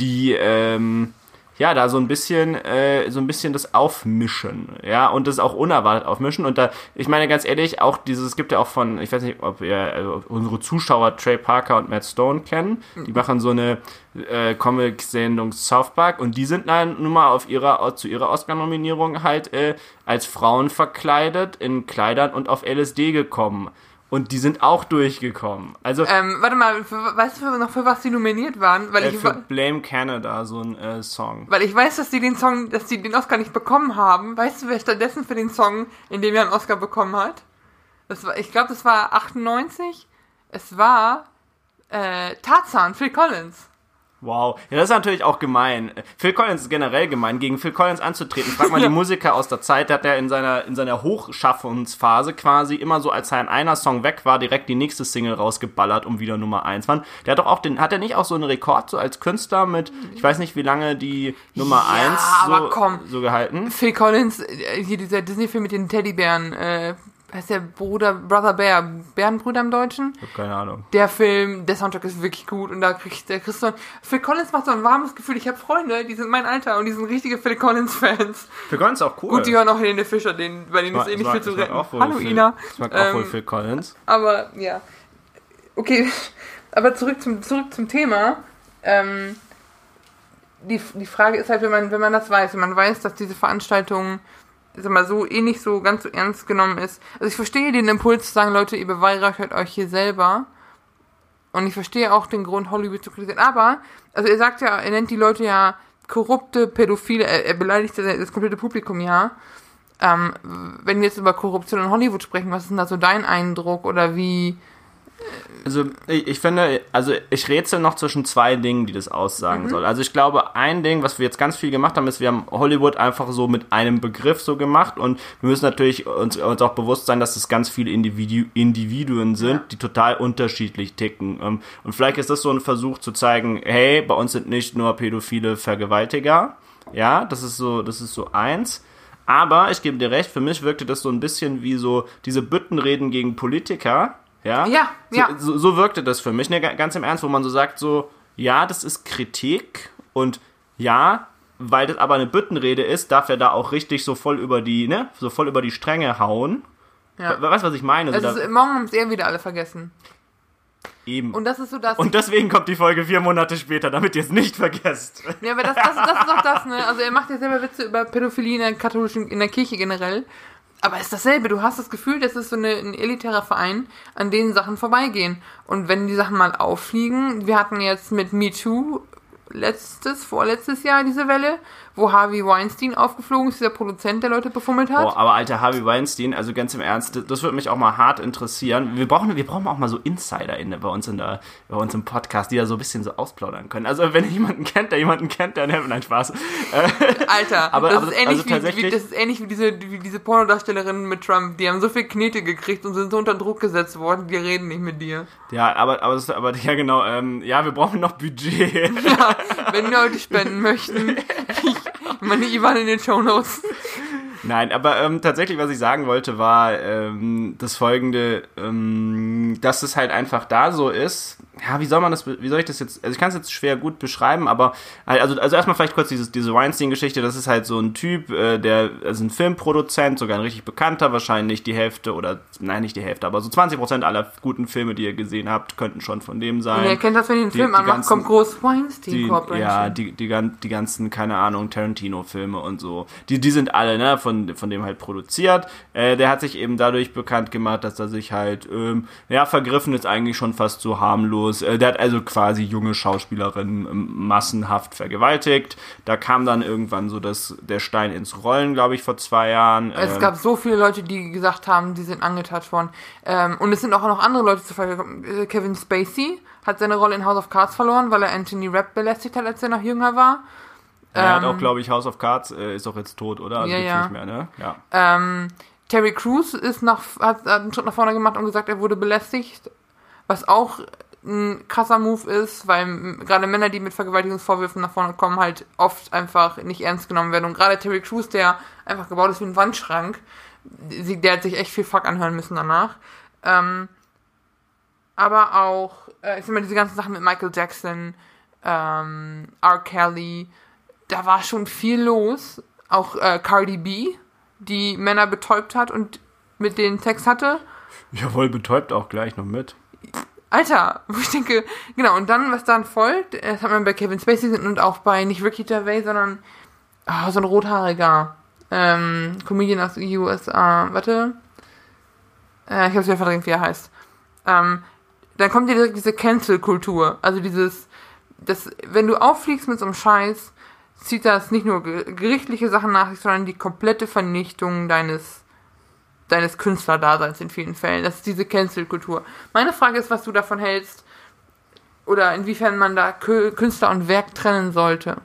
die, ähm, ja, da so ein bisschen, äh, so ein bisschen das aufmischen, ja, und das auch unerwartet aufmischen. Und da, ich meine ganz ehrlich, auch dieses, es gibt ja auch von, ich weiß nicht, ob ihr äh, unsere Zuschauer Trey Parker und Matt Stone kennen. Die machen so eine äh, Comic-Sendung South Park und die sind dann nun mal auf ihrer, zu ihrer Oscar-Nominierung halt äh, als Frauen verkleidet in Kleidern und auf LSD gekommen. Und die sind auch durchgekommen. Also Ähm, warte mal, für, weißt du noch, für was die nominiert waren? Weil, äh, ich, für Blame Canada, so ein äh, Song. weil ich weiß, dass die den Song, dass die den Oscar nicht bekommen haben. Weißt du, wer stattdessen für den Song in dem Jahr einen Oscar bekommen hat? Das war, ich glaube, das war 98. Es war äh, Tarzan, Phil Collins. Wow. Ja, das ist natürlich auch gemein. Phil Collins ist generell gemein. Gegen Phil Collins anzutreten. Frag mal die Musiker aus der Zeit, der hat er in seiner, in seiner Hochschaffungsphase quasi immer so, als sein einer Song weg war, direkt die nächste Single rausgeballert, um wieder Nummer eins waren. Der hat doch auch den, hat er nicht auch so einen Rekord so als Künstler mit, ich weiß nicht, wie lange die Nummer Ja, eins so, so gehalten. Phil Collins, äh, hier dieser Disney-Film mit den Teddybären, äh, heißt der Bruder, Brother Bear, Bärenbrüder im Deutschen? Ich hab keine Ahnung. Der Film, der Soundtrack ist wirklich gut und da kriegt der Christian. Phil Collins macht so ein warmes Gefühl. Ich habe Freunde, die sind mein Alter und die sind richtige Phil Collins-Fans. Phil Collins ist auch cool. Gut, die hören auch Helene Fischer, den, bei denen ist eh Ich nicht viel zu retten. Hallo Phil- Ina. Ich mag auch wohl Ähm, Phil Collins. Aber ja. Okay, aber zurück zum, zurück zum Thema. Ähm, die, die Frage ist halt, wenn man, wenn man das weiß, wenn man weiß, dass diese Veranstaltung sag mal, so eh nicht so ganz so ernst genommen ist. Also ich verstehe den Impuls zu sagen, Leute, ihr beweihräuchert euch hier selber. Und ich verstehe auch den Grund, Hollywood zu kritisieren. Aber, also er sagt ja, er nennt die Leute ja korrupte Pädophile, er, er beleidigt ja das komplette Publikum ja. Ähm, wenn wir jetzt über Korruption in Hollywood sprechen, was ist denn da so dein Eindruck oder wie? Also ich, ich finde, also ich rätsel noch zwischen zwei Dingen, die das aussagen Mhm. soll. Also ich glaube, ein Ding, was wir jetzt ganz viel gemacht haben, ist, wir haben Hollywood einfach so mit einem Begriff so gemacht und wir müssen natürlich uns, uns auch bewusst sein, dass es ganz viele Individu Individuen sind, Ja. die total unterschiedlich ticken. Ähm, Und vielleicht ist das so ein Versuch zu zeigen, hey, bei uns sind nicht nur pädophile Vergewaltiger. Ja, das ist so, das ist so eins. Aber ich gebe dir recht, für mich wirkte das so ein bisschen wie so diese Büttenreden gegen Politiker. Ja, Ja, so, ja. So, so wirkte das für mich, ne, ga- ganz im Ernst, wo man so sagt, so, ja, das ist Kritik und ja, weil das aber eine Büttenrede ist, darf er da auch richtig so voll über die, ne, so voll über die Stränge hauen. Ja. We- Weißt du, was ich meine? So Also da, morgen haben es eher wieder alle vergessen. eben. Und das ist so das. Und deswegen kommt die Folge vier Monate später, damit ihr es nicht vergesst. ja, aber das, das, das ist auch das, ne? Also er macht ja selber Witze über Pädophilie in der katholischen, in der Kirche generell. Aber es ist dasselbe. Du hast das Gefühl, das ist so eine, ein elitärer Verein, an denen Sachen vorbeigehen. Und wenn die Sachen mal auffliegen, wir hatten jetzt mit Me Too letztes, vorletztes Jahr diese Welle, wo Harvey Weinstein aufgeflogen ist, dieser Produzent, der Leute befummelt hat. Boah, aber alter Harvey Weinstein, also ganz im Ernst, das, das würde mich auch mal hart interessieren. Wir brauchen, wir brauchen auch mal so Insider in, bei uns in der, bei uns im Podcast, die da so ein bisschen so ausplaudern können. Also wenn ihr jemanden kennt, der jemanden kennt, dann nein, Spaß. Alter, Aber- das, aber ist das- ähnlich also wie, wie, das ist ähnlich wie diese, wie diese Pornodarstellerinnen mit Trump. Die haben so viel Knete gekriegt und sind so unter Druck gesetzt worden, die reden nicht mit dir. Ja, aber, aber, das, aber ja genau, ähm, ja, wir brauchen noch Budget. Ja, wenn Leute spenden möchten, meine IBAN in den Shownotes. Nein, aber ähm, tatsächlich, was ich sagen wollte, war ähm, das folgende, ähm, dass es halt einfach da so ist. Ja, wie soll man das, wie soll ich das jetzt, also ich kann es jetzt schwer gut beschreiben, aber halt, also, also erstmal vielleicht kurz dieses, diese Weinstein-Geschichte, das ist halt so ein Typ, äh, der ist ein Filmproduzent, sogar ein richtig bekannter, wahrscheinlich die Hälfte oder, nein, nicht die Hälfte, aber so 20% aller guten Filme, die ihr gesehen habt, könnten schon von dem sein. Und ihr kennt das, wenn ihr den Die- Film die anmacht, ganzen- kommt groß Weinstein Corporation. ja, die, die, die ganzen, keine Ahnung, Tarantino-Filme und so. Die, die sind alle, ne, von, von dem halt produziert. Äh, der hat sich eben dadurch bekannt gemacht, dass er sich halt, ähm, ja, vergriffen ist eigentlich schon fast so harmlos. Äh, der hat also quasi junge Schauspielerinnen ähm, massenhaft vergewaltigt. Da kam dann irgendwann so das, der Stein ins Rollen, glaube ich, vor zwei Jahren. Es Ähm, gab so viele Leute, die gesagt haben, die sind angetatscht worden. Ähm, und es sind auch noch andere Leute zu gekommen. Äh, Kevin Spacey hat seine Rolle in House of Cards verloren, weil er Anthony Rapp belästigt hat, als er noch jünger war. er hat ähm, auch, glaube ich, House of Cards, äh, ist doch jetzt tot, oder? Also Ja, ja. nicht mehr, ne? Ja. Ähm, Terry Crews ist nach, hat, hat einen Schritt nach vorne gemacht und gesagt, er wurde belästigt. Was auch ein krasser Move ist, weil gerade Männer, die mit Vergewaltigungsvorwürfen nach vorne kommen, halt oft einfach nicht ernst genommen werden. Und gerade Terry Crews, der einfach gebaut ist wie ein Wandschrank, der hat sich echt viel Fuck anhören müssen danach. Ähm, aber auch, äh, ich sag mal, diese ganzen Sachen mit Michael Jackson, ähm, R. Kelly, da war schon viel los. Auch äh, Cardi B, die Männer betäubt hat und mit denen Sex hatte. Jawohl, betäubt auch gleich noch mit. Alter, wo ich denke, genau, und dann, was dann folgt, äh, das hat man bei Kevin Spacey und auch bei nicht Ricky Gervais, sondern ah, so ein rothaariger ähm, Comedian aus USA. Warte. Äh, ich hab's wieder verdrängt, wie er heißt. Ähm, dann kommt dir direkt diese Cancel-Kultur. Also dieses, das, wenn du auffliegst mit so einem Scheiß, zieht das nicht nur ge- gerichtliche Sachen nach sich, sondern die komplette Vernichtung deines deines Künstlerdaseins in vielen Fällen. Das ist diese Cancel-Kultur. Meine Frage ist, was du davon hältst oder inwiefern man da Kü- Künstler und Werk trennen sollte.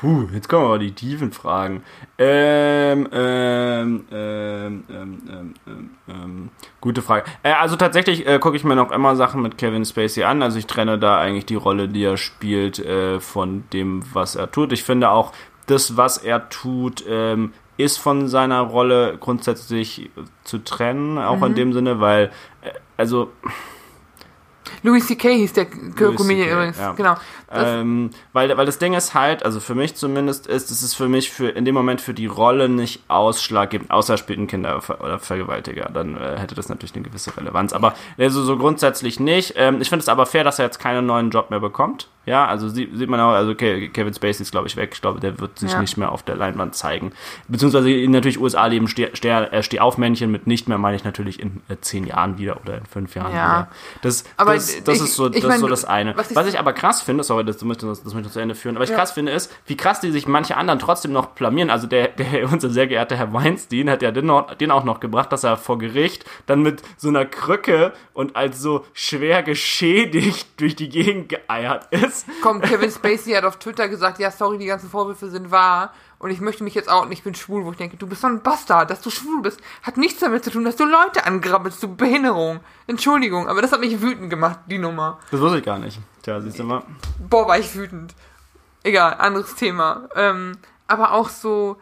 Puh, jetzt kommen aber die tiefen Fragen. Ähm, ähm, ähm, ähm, ähm, ähm, ähm, gute Frage. Äh, also tatsächlich äh, gucke ich mir noch immer Sachen mit Kevin Spacey an. Also ich trenne da eigentlich die Rolle, die er spielt, äh, von dem, was er tut. Ich finde auch, das, was er tut, ähm, ist von seiner Rolle grundsätzlich zu trennen, auch in dem Sinne, weil, äh, also Louis C.K. hieß der Comedian übrigens. ja. Genau. Ähm, weil, weil das Ding ist halt, also für mich zumindest ist, es ist für mich für in dem Moment für die Rolle nicht ausschlaggebend, außer er spielt ein Kinder- oder Vergewaltiger, dann äh, hätte das natürlich eine gewisse Relevanz. Aber also so grundsätzlich nicht. Ähm, ich finde es aber fair, dass er jetzt keinen neuen Job mehr bekommt. Ja, also sie, sieht man auch, also Kevin Spacey ist glaube ich weg. Ich glaube, der wird sich Ja. nicht mehr auf der Leinwand zeigen. Beziehungsweise in natürlich USA leben Steh, Steh, äh, Stehaufmännchen mit nicht mehr, meine ich natürlich in äh, zehn Jahren wieder oder in fünf Jahren Ja. wieder. Das, Aber das, das ich- ist so, ich das, mein, so das eine. was Was ich- ich, aber krass finde, sorry, das, das, möchte, das, das möchte ich zu Ende führen, aber ich Ja. krass finde ist, wie krass die sich manche anderen trotzdem noch blamieren. Also der, der unser sehr geehrter Herr Weinstein hat ja den, noch, den auch noch gebracht, dass er vor Gericht dann mit so einer Krücke und als so schwer geschädigt durch die Gegend geeiert ist. Komm, Kevin Spacey hat auf Twitter gesagt, ja, sorry, die ganzen Vorwürfe sind wahr und ich möchte mich jetzt outen, ich bin schwul, wo ich denke, du bist so ein Bastard, dass du schwul bist, hat nichts damit zu tun, dass du Leute angrabbelst, du Behinderung. Entschuldigung, aber das hat mich wütend gemacht, die Nummer. Das wusste ich gar nicht. Tja, siehst du mal. Boah, war ich wütend. Egal, anderes Thema. Ähm, aber auch so,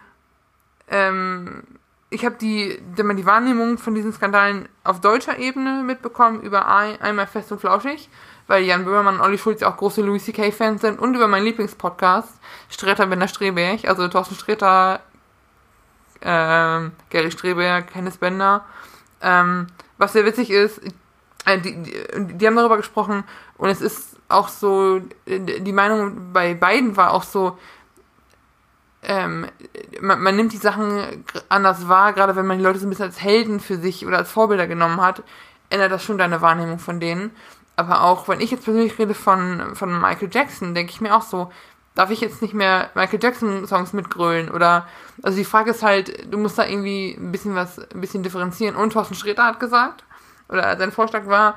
ähm, ich habe die, die, die Wahrnehmung von diesen Skandalen auf deutscher Ebene mitbekommen, über ein, einmal Fest und Flauschig, weil Jan Böhmermann und Olli Schulz auch große Louis C.K.-Fans sind und über meinen Lieblingspodcast, Streter Bender Streberg, also Thorsten Streter, ähm, Gary Streberg, Hennes Bender. Ähm, was sehr witzig ist, äh, die, die, die haben darüber gesprochen und es ist auch so, die Meinung bei beiden war auch so, ähm, man, man, nimmt die Sachen anders wahr, gerade wenn man die Leute so ein bisschen als Helden für sich oder als Vorbilder genommen hat, ändert das schon deine Wahrnehmung von denen. Aber auch, wenn ich jetzt persönlich rede von, von Michael Jackson, denke ich mir auch so, darf ich jetzt nicht mehr Michael Jackson Songs mitgrölen oder, also die Frage ist halt, du musst da irgendwie ein bisschen was, ein bisschen differenzieren. Und Thorsten Sträter hat gesagt, oder sein Vorschlag war,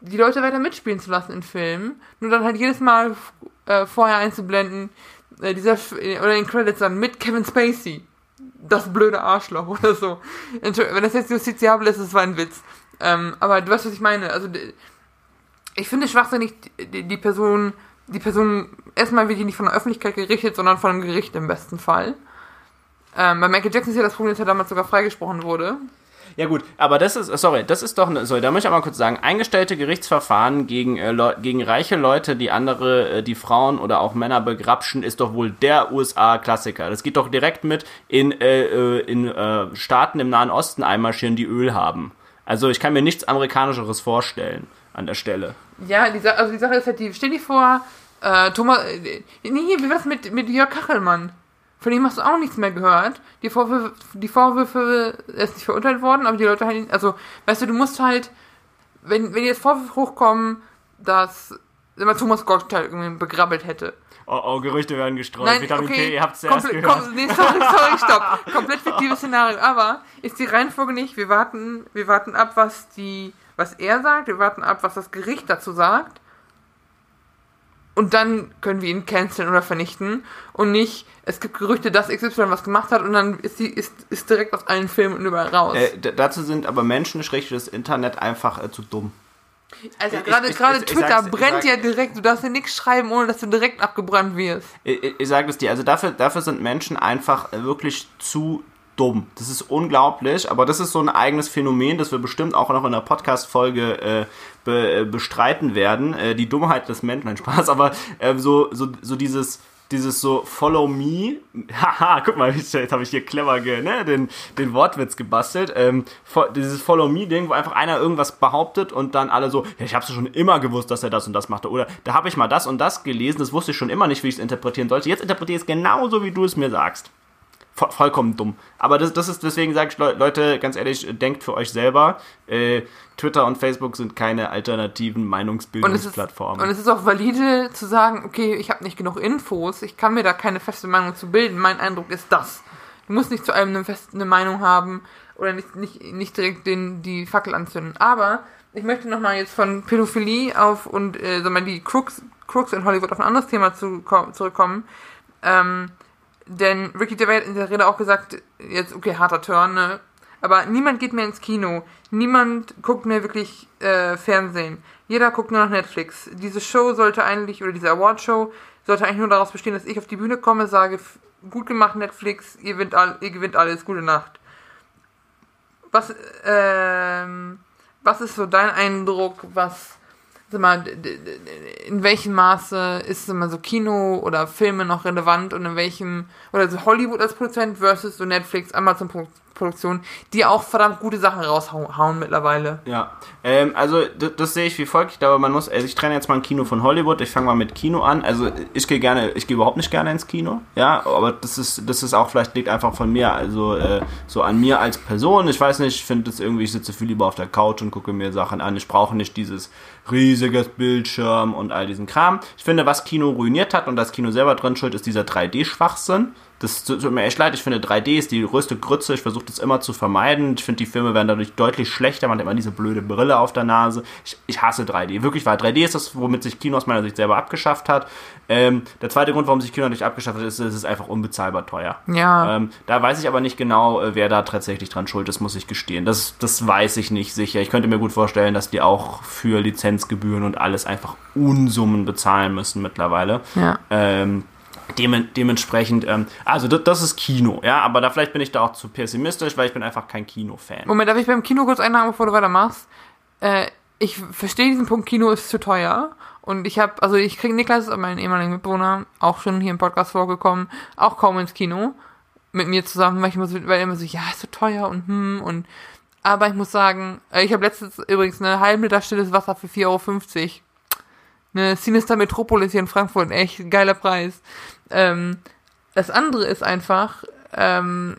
die Leute weiter mitspielen zu lassen in Filmen, nur dann halt jedes Mal äh, vorher einzublenden, äh, dieser, oder in Credits dann mit Kevin Spacey. Das blöde Arschloch oder so. Wenn das jetzt justiziabel ist, das war ein Witz. Ähm, aber du weißt, was ich meine. Also, ich finde schwachsinnig, die, die Person, die Person, erstmal wird die nicht von der Öffentlichkeit gerichtet, sondern von einem Gericht im besten Fall. Ähm, bei Michael Jackson ist ja das Problem, dass er damals sogar freigesprochen wurde. Ja gut, aber das ist, sorry, das ist doch, ne, sorry, da möchte ich auch mal kurz sagen, eingestellte Gerichtsverfahren gegen, äh, gegen reiche Leute, die andere, äh, die Frauen oder auch Männer begrapschen, ist doch wohl der USA-Klassiker. Das geht doch direkt mit in, äh, äh, in äh, Staaten im Nahen Osten einmarschieren, die Öl haben. Also ich kann mir nichts Amerikanischeres vorstellen an der Stelle. Ja, die, also die Sache ist halt die, stell dir vor, äh, Thomas, äh, nee, wie war's mit, mit Jörg Kachelmann? Von ihm hast du auch nichts mehr gehört. Die Vorwürfe, die Vorwürfe, er ist nicht verurteilt worden, aber die Leute halt, also, weißt du, du musst halt, wenn, wenn jetzt Vorwürfe hochkommen, dass immer Thomas Gottschalk irgendwie begrabbelt hätte. Oh, oh, Gerüchte werden gestreut. Nein, Vitamin okay, K, ihr habt es erst gehört. Kom nee, sorry, sorry, stopp. Komplett fiktives Szenario. Aber ist die Reihenfolge nicht, wir warten, wir warten ab, was die, was er sagt, wir warten ab, was das Gericht dazu sagt und dann können wir ihn canceln oder vernichten und nicht, es gibt Gerüchte, dass XY was gemacht hat und dann ist sie ist, ist direkt aus allen Filmen und überall raus. Äh, dazu sind aber Menschen, schräg das Internet, einfach äh, zu dumm. Also gerade gerade Twitter brennt ja direkt, du darfst ja nichts schreiben, ohne dass du direkt abgebrannt wirst. Ich, ich, ich sage es dir, also dafür, dafür sind Menschen einfach äh, wirklich zu dumm. Das ist unglaublich, aber das ist so ein eigenes Phänomen, das wir bestimmt auch noch in der Podcast-Folge äh, be, äh, bestreiten werden. Äh, die Dummheit des Menschen, nein, Spaß, aber äh, so, so, so dieses dieses so Follow Me, haha, guck mal, jetzt habe ich hier clever ne, den, den Wortwitz gebastelt, ähm, dieses Follow Me-Ding, wo einfach einer irgendwas behauptet und dann alle so, ja, ich habe schon immer gewusst, dass er das und das machte, oder da habe ich mal das und das gelesen, das wusste ich schon immer nicht, wie ich es interpretieren sollte, jetzt interpretiere ich es genauso, wie du es mir sagst vollkommen dumm. Aber das, das ist, deswegen sage ich, Leute, ganz ehrlich, denkt für euch selber. Äh, Twitter und Facebook sind keine alternativen Meinungsbildungsplattformen. Und es ist auch valide zu sagen, okay, ich habe nicht genug Infos, ich kann mir da keine feste Meinung zu bilden. Mein Eindruck ist das. Du musst nicht zu allem eine feste Meinung haben oder nicht, nicht, nicht direkt den, die Fackel anzünden. Aber ich möchte nochmal jetzt von Pädophilie auf und äh, die Crooks, Crooks in Hollywood auf ein anderes Thema zu, zurückkommen. Ähm, denn Ricky Gervais hat in der Rede auch gesagt, jetzt, okay, harter Turn, ne? Aber niemand geht mehr ins Kino. Niemand guckt mehr wirklich äh, Fernsehen. Jeder guckt nur noch Netflix. Diese Show sollte eigentlich, oder diese Award-Show, sollte eigentlich nur daraus bestehen, dass ich auf die Bühne komme, sage, gut gemacht Netflix, ihr gewinnt, all, ihr gewinnt alles, gute Nacht. Was, ähm, was ist so dein Eindruck, was sag mal, in welchem Maße ist immer so Kino oder Filme noch relevant und in welchem, oder so Hollywood als Produzent versus so Netflix, Amazon Produktion, die auch verdammt gute Sachen raushauen mittlerweile. Ja, ähm, also das, das, sehe ich wie folgt. Ich glaube, man muss, also ich trenne jetzt mal ein Kino von Hollywood. Ich fange mal mit Kino an. Also ich gehe gerne, ich gehe überhaupt nicht gerne ins Kino. Ja, aber das ist, das ist auch vielleicht liegt einfach von mir, also äh, so an mir als Person. Ich weiß nicht, ich finde das irgendwie, ich sitze viel lieber auf der Couch und gucke mir Sachen an. Ich brauche nicht dieses riesiges Bildschirm und all diesen Kram. Ich finde, was Kino ruiniert hat und das Kino selber drin schuld, ist dieser 3D-Schwachsinn. Das tut mir echt leid. Ich finde, 3D ist die größte Grütze. Ich versuche das immer zu vermeiden. Ich finde, die Filme werden dadurch deutlich schlechter. Man hat immer diese blöde Brille auf der Nase. Ich, ich hasse 3D. Wirklich, weil 3D ist das, womit sich Kino aus meiner Sicht selber abgeschafft hat. Ähm, der zweite Grund, warum sich Kino nicht abgeschafft hat, ist, es ist einfach unbezahlbar teuer. Ja. Ähm, da weiß ich aber nicht genau, äh, wer da tatsächlich dran schuld ist, muss ich gestehen. Das, das weiß ich nicht sicher. Ich könnte mir gut vorstellen, dass die auch für Lizenzgebühren und alles einfach Unsummen bezahlen müssen mittlerweile. Ja. Ähm, dementsprechend, ähm, also das, ist Kino, ja, aber da vielleicht bin ich da auch zu pessimistisch, weil ich bin einfach kein Kino-Fan. Moment, darf ich beim Kino kurz einhaken, bevor du weitermachst? Äh, ich verstehe diesen Punkt, Kino ist zu teuer. Und ich habe, also ich kriege Niklas, meinen ehemaligen Mitbewohner, auch schon hier im Podcast vorgekommen, auch kaum ins Kino mit mir zusammen, weil ich immer so, weil er immer so, ja, ist so teuer und hm und aber ich muss sagen, äh, ich habe letztens übrigens eine halbe Liter stilles Wasser für 4,50 Euro. Eine Sinister Metropolis hier in Frankfurt, echt geiler Preis. Ähm, das andere ist einfach, ähm,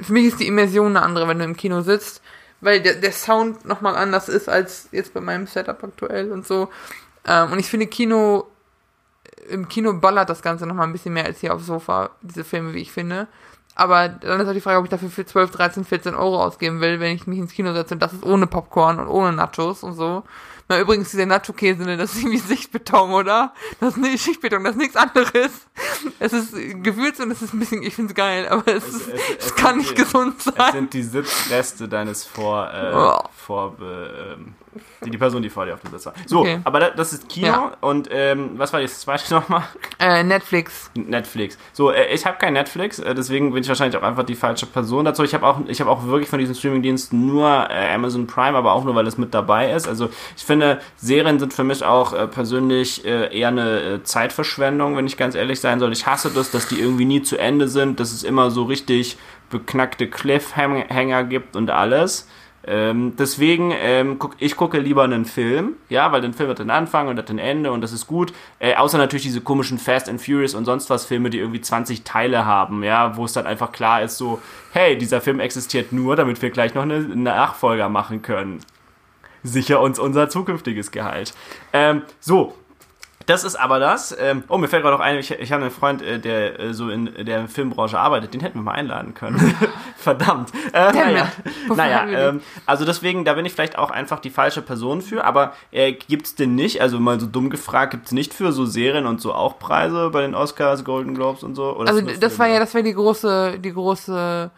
für mich ist die Immersion eine andere, wenn du im Kino sitzt, weil der, der Sound nochmal anders ist als jetzt bei meinem Setup aktuell und so. Ähm, und ich finde Kino, im Kino ballert das Ganze nochmal ein bisschen mehr als hier aufs Sofa, diese Filme, wie ich finde. Aber dann ist auch die Frage, ob ich dafür für 12, 13, 14 Euro ausgeben will, wenn ich mich ins Kino setze. Und das ist ohne Popcorn und ohne Nachos und so. Na, übrigens, dieser Nacho-Käse, ne, das ist irgendwie Sichtbeton, oder? Das ist nicht Sichtbeton, das ist nichts anderes. Es ist Gewürz und es ist ein bisschen, ich find's geil, aber es, es, ist, es, es, es kann nicht die, gesund sein. Es sind die Sitzreste deines Vor, äh, oh. vor, ähm, die, die Person, die vor dir auf dem Sitz war. So, okay. aber das ist Kino ja. und ähm, was war das zweite nochmal? Äh, Netflix. Netflix. So, äh, ich habe kein Netflix, äh, deswegen bin ich wahrscheinlich auch einfach die falsche Person dazu. Ich habe auch, ich habe auch wirklich von diesen Streamingdiensten nur äh, Amazon Prime, aber auch nur, weil es mit dabei ist. Also ich finde, Serien sind für mich auch äh, persönlich äh, eher eine Zeitverschwendung, wenn ich ganz ehrlich sein soll. Ich hasse das, dass die irgendwie nie zu Ende sind, dass es immer so richtig beknackte Cliffhanger gibt und alles. Ähm, deswegen, ähm, guck, ich gucke lieber einen Film, ja, weil den Film hat den Anfang und hat den Ende und das ist gut. Äh, außer natürlich diese komischen Fast and Furious und sonst was Filme, die irgendwie 20 Teile haben, ja, wo es dann einfach klar ist, so, hey, dieser Film existiert nur, damit wir gleich noch eine, eine Nachfolger machen können. Sicher uns unser zukünftiges Gehalt. Ähm, so, das ist aber das. Ähm, oh, mir fällt gerade auch ein, ich, ich habe einen Freund, äh, der äh, so in der Filmbranche arbeitet, den hätten wir mal einladen können. Verdammt. Äh, naja, naja ähm, also deswegen, da bin ich vielleicht auch einfach die falsche Person für, aber äh, gibt es denn nicht, also mal so dumm gefragt, gibt es nicht für so Serien und so auch Preise bei den Oscars, Golden Globes und so? Also das war ja, das wäre die große, die große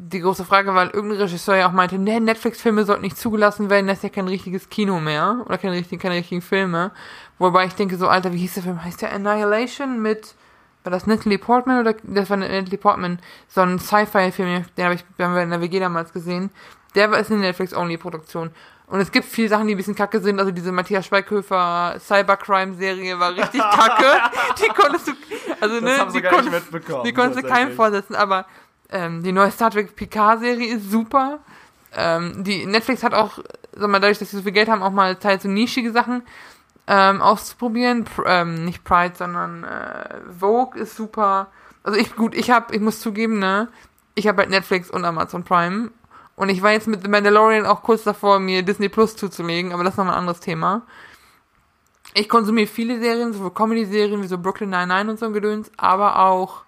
die große Frage, weil irgendein Regisseur ja auch meinte, nee, Netflix-Filme sollten nicht zugelassen werden, das ist ja kein richtiges Kino mehr oder keine richtigen, keine richtigen Filme. Wobei ich denke so, Alter, wie hieß der Film? Heißt der Annihilation mit, war das Natalie Portman oder, das war Natalie Portman, so ein Sci-Fi-Film, den habe ich, haben wir in der WG damals gesehen. Der war ist eine Netflix-Only-Produktion. Und es gibt viele Sachen, die ein bisschen kacke sind. Also diese Matthias Schweighöfer Cybercrime-Serie war richtig kacke. die konntest du, also das ne, die, konntest, die konntest du keinem vorsetzen. Aber ähm, die neue Star Trek Picard-Serie ist super. Ähm, die Netflix hat auch, sag mal, dadurch, dass sie so viel Geld haben, auch mal Zeit so nischige Sachen ähm, auszuprobieren. Pr ähm, nicht Pride, sondern äh, Vogue ist super. Also ich, gut, ich habe, ich muss zugeben, ne, ich habe halt Netflix und Amazon Prime. Und ich war jetzt mit The Mandalorian auch kurz davor, mir Disney Plus zuzulegen, aber das ist nochmal ein anderes Thema. Ich konsumiere viele Serien, sowohl Comedy-Serien wie so Brooklyn Nine-Nine und so ein Gedöns, aber auch,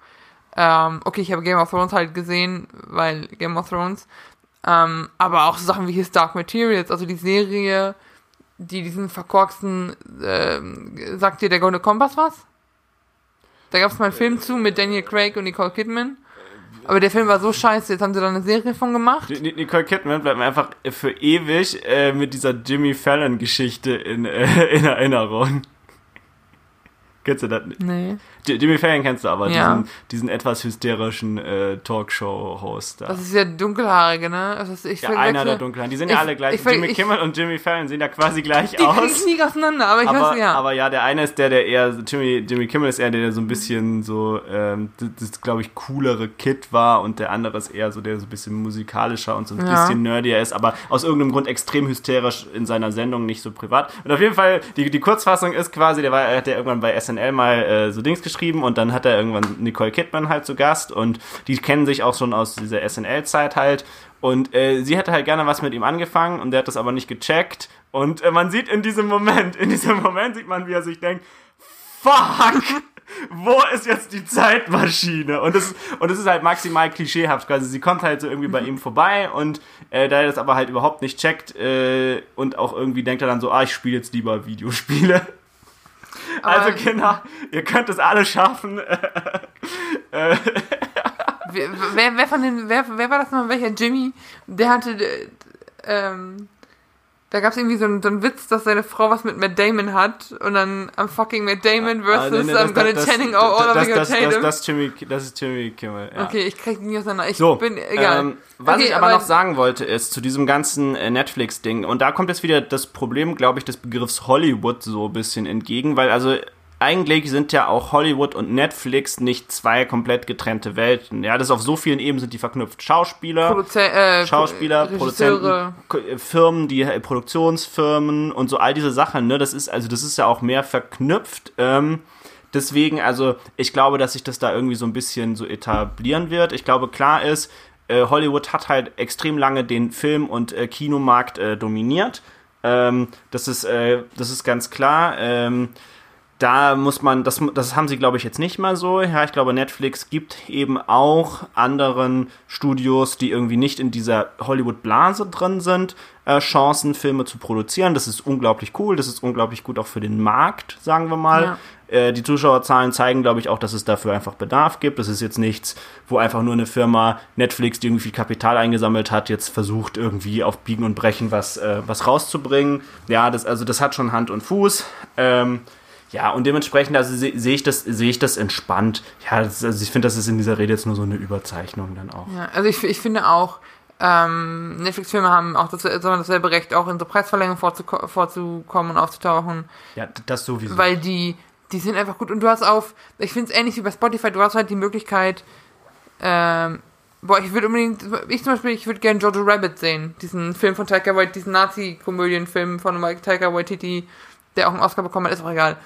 ähm, okay, ich habe Game of Thrones halt gesehen, weil Game of Thrones, ähm, aber auch so Sachen wie His Dark Materials, also die Serie, die diesen verkorksten, äh, sagt dir der Goldene Kompass was? Da gab es mal einen Film zu mit Daniel Craig und Nicole Kidman. Aber der Film war so scheiße, jetzt haben sie da eine Serie von gemacht. Nicole Kidman bleibt mir einfach für ewig äh, mit dieser Jimmy Fallon-Geschichte in, äh, in Erinnerung. Kennst du das? Nee. Jimmy Fallon kennst du aber, ja. diesen, diesen etwas hysterischen äh, Talkshow-Host. Das ist ja dunkelhaarige, ne? Also ich ja, einer der dunkelhaarigen. Die sehen ich, ja alle gleich. Ich, Jimmy ich, Kimmel und Jimmy Fallon sehen ja quasi gleich die aus. Die nie auseinander, aber ich aber, weiß ja. Aber ja, der eine ist der, der eher, Jimmy, Jimmy Kimmel ist eher der, der so ein bisschen so, ähm, das, das glaube ich, coolere Kid war und der andere ist eher so, der so ein bisschen musikalischer und so ein ja. bisschen nerdier ist, aber aus irgendeinem Grund extrem hysterisch in seiner Sendung, nicht so privat. Und auf jeden Fall, die, die Kurzfassung ist quasi, der war, hat ja irgendwann bei SNL mal äh, so Dings geschrieben und dann hat er irgendwann Nicole Kidman halt zu Gast und die kennen sich auch schon aus dieser SNL-Zeit halt. Und äh, sie hätte halt gerne was mit ihm angefangen und der hat das aber nicht gecheckt. Und äh, man sieht in diesem Moment, in diesem Moment sieht man, wie er sich denkt, fuck! Wo ist jetzt die Zeitmaschine? Und das, und ist halt maximal klischeehaft quasi. Sie kommt halt so irgendwie bei ihm vorbei und äh, da er das aber halt überhaupt nicht checkt äh, und auch irgendwie denkt er dann so, ah, ich spiele jetzt lieber Videospiele also Kinder, ihr könnt es alle schaffen. wer, wer, wer, von den, wer, wer war das noch? Welcher Jimmy? Der hatte, ähm, Da gab es irgendwie so einen, so einen Witz, dass seine Frau was mit Matt Damon hat und dann am fucking Matt Damon versus Ah, nee, nee, I'm gonna das- Channing das- all das- over das- das- Tatum. Das ist Jimmy, das ist Jimmy Kimmel. Ja. Okay, ich krieg nicht auseinander. Ich So, bin egal. Ähm, was okay, ich aber, noch sagen wollte, ist zu diesem ganzen äh, Netflix-Ding, und da kommt jetzt wieder das Problem, glaube ich, des Begriffs Hollywood so ein bisschen entgegen, weil also eigentlich sind ja auch Hollywood und Netflix nicht zwei komplett getrennte Welten. Ja, das auf so vielen Ebenen sind die verknüpft. Schauspieler, Produze äh, Schauspieler, Regisseure. Produzenten, äh, Firmen, die äh, Produktionsfirmen und so all diese Sachen, ne, das ist also das ist ja auch mehr verknüpft. Ähm, deswegen, also ich glaube, dass sich das da irgendwie so ein bisschen so etablieren wird. Ich glaube, klar ist, äh, Hollywood hat halt extrem lange den Film- und äh, Kinomarkt äh, dominiert. Ähm, das ist äh, das ist ganz klar. Ähm, da muss man, das, das haben sie, glaube ich, jetzt nicht mal so. Ja, ich glaube, Netflix gibt eben auch anderen Studios, die irgendwie nicht in dieser Hollywood-Blase drin sind, äh, Chancen, Filme zu produzieren. Das ist unglaublich cool. Das ist unglaublich gut auch für den Markt, sagen wir mal. Äh, die Zuschauerzahlen zeigen, glaube ich, auch, dass es dafür einfach Bedarf gibt. Das ist jetzt nichts, wo einfach nur eine Firma Netflix, die irgendwie viel Kapital eingesammelt hat, jetzt versucht, irgendwie auf Biegen und Brechen was, äh, was rauszubringen. Ja, das, also das hat schon Hand und Fuß. Ähm, ja, und dementsprechend also sehe seh ich das sehe ich das entspannt. Ja, das, also ich finde, das ist in dieser Rede jetzt nur so eine Überzeichnung dann auch. Ja, also ich, ich finde auch, ähm, Netflix-Filme haben auch das, dasselbe Recht, auch in so Preisverlängerungen vorzuko vorzukommen und aufzutauchen, Ja, das sowieso. weil die, die sind einfach gut. Und du hast auf, ich finde es ähnlich wie bei Spotify, du hast halt die Möglichkeit, ähm, boah, ich würde unbedingt, ich zum Beispiel, ich würde gerne Jojo Rabbit sehen, diesen Film von Taika Waititi, diesen Nazi-Komödienfilm von Taika Waititi, der auch einen Oscar bekommen hat, ist auch egal.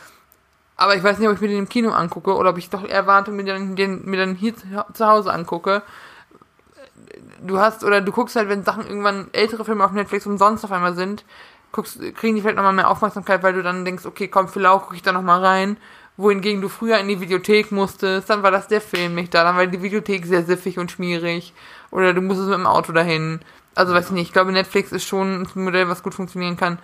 Aber ich weiß nicht, ob ich mir den im Kino angucke oder ob ich doch eher warte und mir den, den mir dann hier zu, zu Hause angucke. Du hast, oder du guckst halt, wenn Sachen irgendwann ältere Filme auf Netflix umsonst auf einmal sind, guckst, kriegen die vielleicht nochmal mehr Aufmerksamkeit, weil du dann denkst, okay, komm, vielleicht gucke ich da nochmal rein. Wohingegen du früher in die Videothek musstest, dann war das der Film nicht da, dann war die Videothek sehr siffig und schmierig. Oder du musstest mit dem Auto dahin. Also weiß ich nicht, ich glaube Netflix ist schon ein Modell, was gut funktionieren kann.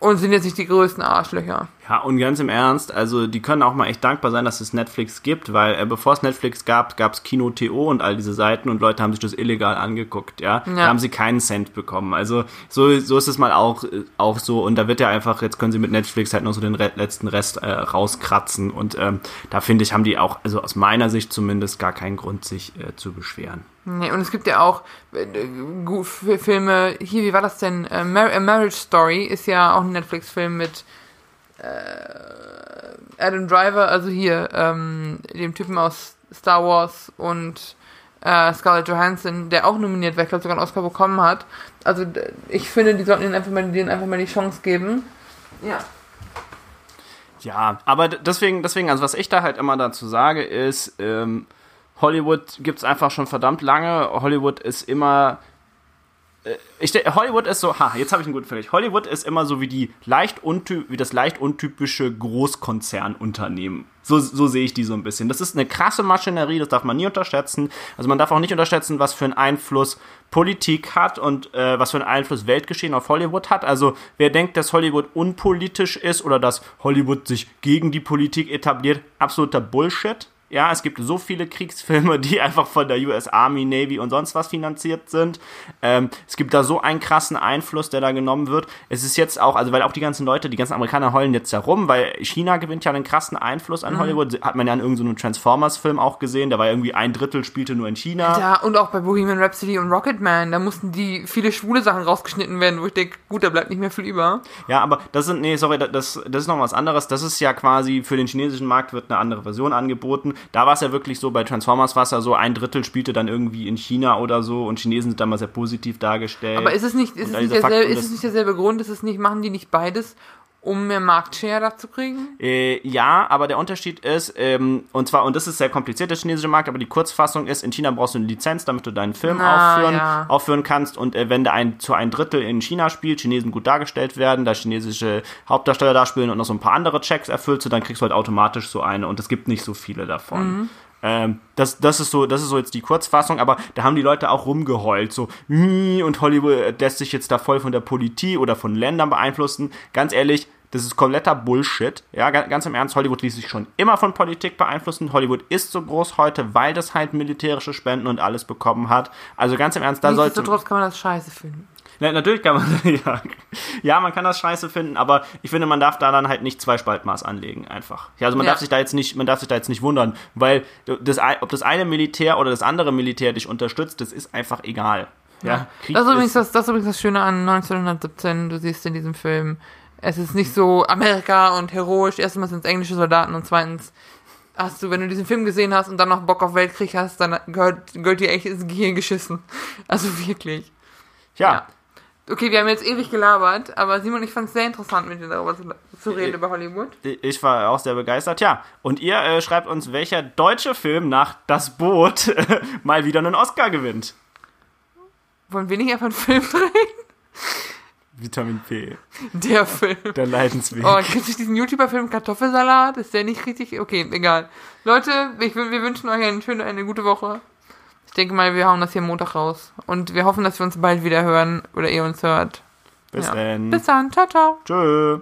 Und sind jetzt nicht die größten Arschlöcher. Ja, und ganz im Ernst, also die können auch mal echt dankbar sein, dass es Netflix gibt, weil äh, bevor es Netflix gab, gab es Kino.to und all diese Seiten und Leute haben sich das illegal angeguckt, ja. Da Ja. haben sie keinen Cent bekommen. Also so, so ist es mal auch, äh, auch so und da wird ja einfach, jetzt können sie mit Netflix halt noch so den Re letzten Rest äh, rauskratzen und ähm, da finde ich, haben die auch, also aus meiner Sicht zumindest, gar keinen Grund, sich äh, zu beschweren. Nee, und es gibt ja auch äh, Filme, hier, wie war das denn? Äh, A Marriage Story ist ja auch ein Netflix-Film mit äh, Adam Driver, also hier, ähm, dem Typen aus Star Wars und äh, Scarlett Johansson, der auch nominiert war, ich glaube sogar einen Oscar bekommen hat. Also ich finde, die sollten ihnen einfach mal, denen einfach mal die Chance geben. Ja. Ja, aber deswegen, deswegen, also was ich da halt immer dazu sage, ist, ähm, Hollywood gibt's einfach schon verdammt lange. Hollywood ist immer. äh, Ich, Hollywood ist so, ha, jetzt habe ich einen guten Vergleich. Hollywood ist immer so wie die leicht unty wie das leicht untypische Großkonzernunternehmen. So, so sehe ich die so ein bisschen. Das ist eine krasse Maschinerie, das darf man nie unterschätzen. Also man darf auch nicht unterschätzen, was für einen Einfluss Politik hat und äh, was für einen Einfluss Weltgeschehen auf Hollywood hat. Also wer denkt, dass Hollywood unpolitisch ist oder dass Hollywood sich gegen die Politik etabliert, absoluter Bullshit. Ja, es gibt so viele Kriegsfilme, die einfach von der US Army, Navy und sonst was finanziert sind. Ähm, es gibt da so einen krassen Einfluss, der da genommen wird. Es ist jetzt auch, also weil auch die ganzen Leute, die ganzen Amerikaner heulen jetzt herum, weil China gewinnt ja einen krassen Einfluss an Hollywood. Hat man ja in irgendeinem Transformers-Film auch gesehen. Da war irgendwie ein Drittel spielte nur in China. Ja, und auch bei Bohemian Rhapsody und Rocketman, da mussten die viele schwule Sachen rausgeschnitten werden, wo ich denke, gut, da bleibt nicht mehr viel über. Ja, aber das sind, nee, sorry, das, das ist noch was anderes. Das ist ja quasi für den chinesischen Markt wird eine andere Version angeboten. Da war es ja wirklich so, bei Transformers war es ja so, ein Drittel spielte dann irgendwie in China oder so und Chinesen sind da mal sehr positiv dargestellt. Aber ist es nicht, ist es nicht, derselbe, ist es nicht derselbe Grund? Ist es nicht, machen die nicht beides, um mehr Marktshare da zu kriegen? Äh, ja, aber der Unterschied ist, ähm, und zwar, und das ist sehr kompliziert, der chinesische Markt, aber die Kurzfassung ist, in China brauchst du eine Lizenz, damit du deinen Film Na, aufführen, ja. aufführen kannst. Und äh, wenn da ein zu ein Drittel in China spielt, Chinesen gut dargestellt werden, da chinesische Hauptdarsteller da spielen und noch so ein paar andere Checks erfüllst du, dann kriegst du halt automatisch so eine. Und es gibt nicht so viele davon. Ähm, das, das, ist so, das ist so jetzt die Kurzfassung, aber da haben die Leute auch rumgeheult, so, "Hm, und Hollywood lässt sich jetzt da voll von der Politik oder von Ländern beeinflussen. Ganz ehrlich, das ist kompletter Bullshit. Ja, ga- ganz im Ernst, Hollywood ließ sich schon immer von Politik beeinflussen. Hollywood ist so groß heute, weil das halt militärische Spenden und alles bekommen hat. Also ganz im Ernst, da sollte. Nichtsdestotrotz kann man das scheiße finden. Na, natürlich kann man, ja, ja, man kann das scheiße finden, aber ich finde, man darf da dann halt nicht zwei Spaltmaß anlegen, einfach. Ja, also man Ja. darf sich da jetzt nicht, man darf sich da jetzt nicht wundern, weil das, ob das eine Militär oder das andere Militär dich unterstützt, das ist einfach egal. Ja, Krieg Das ist, übrigens das, das ist übrigens das Schöne an 1917. Du siehst in diesem Film, es ist nicht so Amerika und heroisch. Erstens sind es englische Soldaten und zweitens hast du, wenn du diesen Film gesehen hast und dann noch Bock auf Weltkrieg hast, dann gehört, gehört dir echt ins Gehirn geschissen. Also wirklich. ja. ja. Okay, wir haben jetzt ewig gelabert, aber Simon, ich fand es sehr interessant, mit dir darüber zu, zu reden, über Hollywood. Ich war auch sehr begeistert. Ja, und ihr äh, schreibt uns, welcher deutsche Film nach Das Boot mal wieder einen Oscar gewinnt. Wollen wir nicht einfach einen Film drehen? Vitamin P, Der Film. der Leidensweg. Oh, kennst du diesen YouTuber-Film Kartoffelsalat? Ist der nicht richtig? Okay, egal. Leute, ich, wir wünschen euch eine schöne, eine gute Woche. Ich denke mal, wir hauen das hier Montag raus. Und wir hoffen, dass wir uns bald wieder hören oder ihr uns hört. Bis ja. dann. Bis dann. Ciao, ciao. Tschö.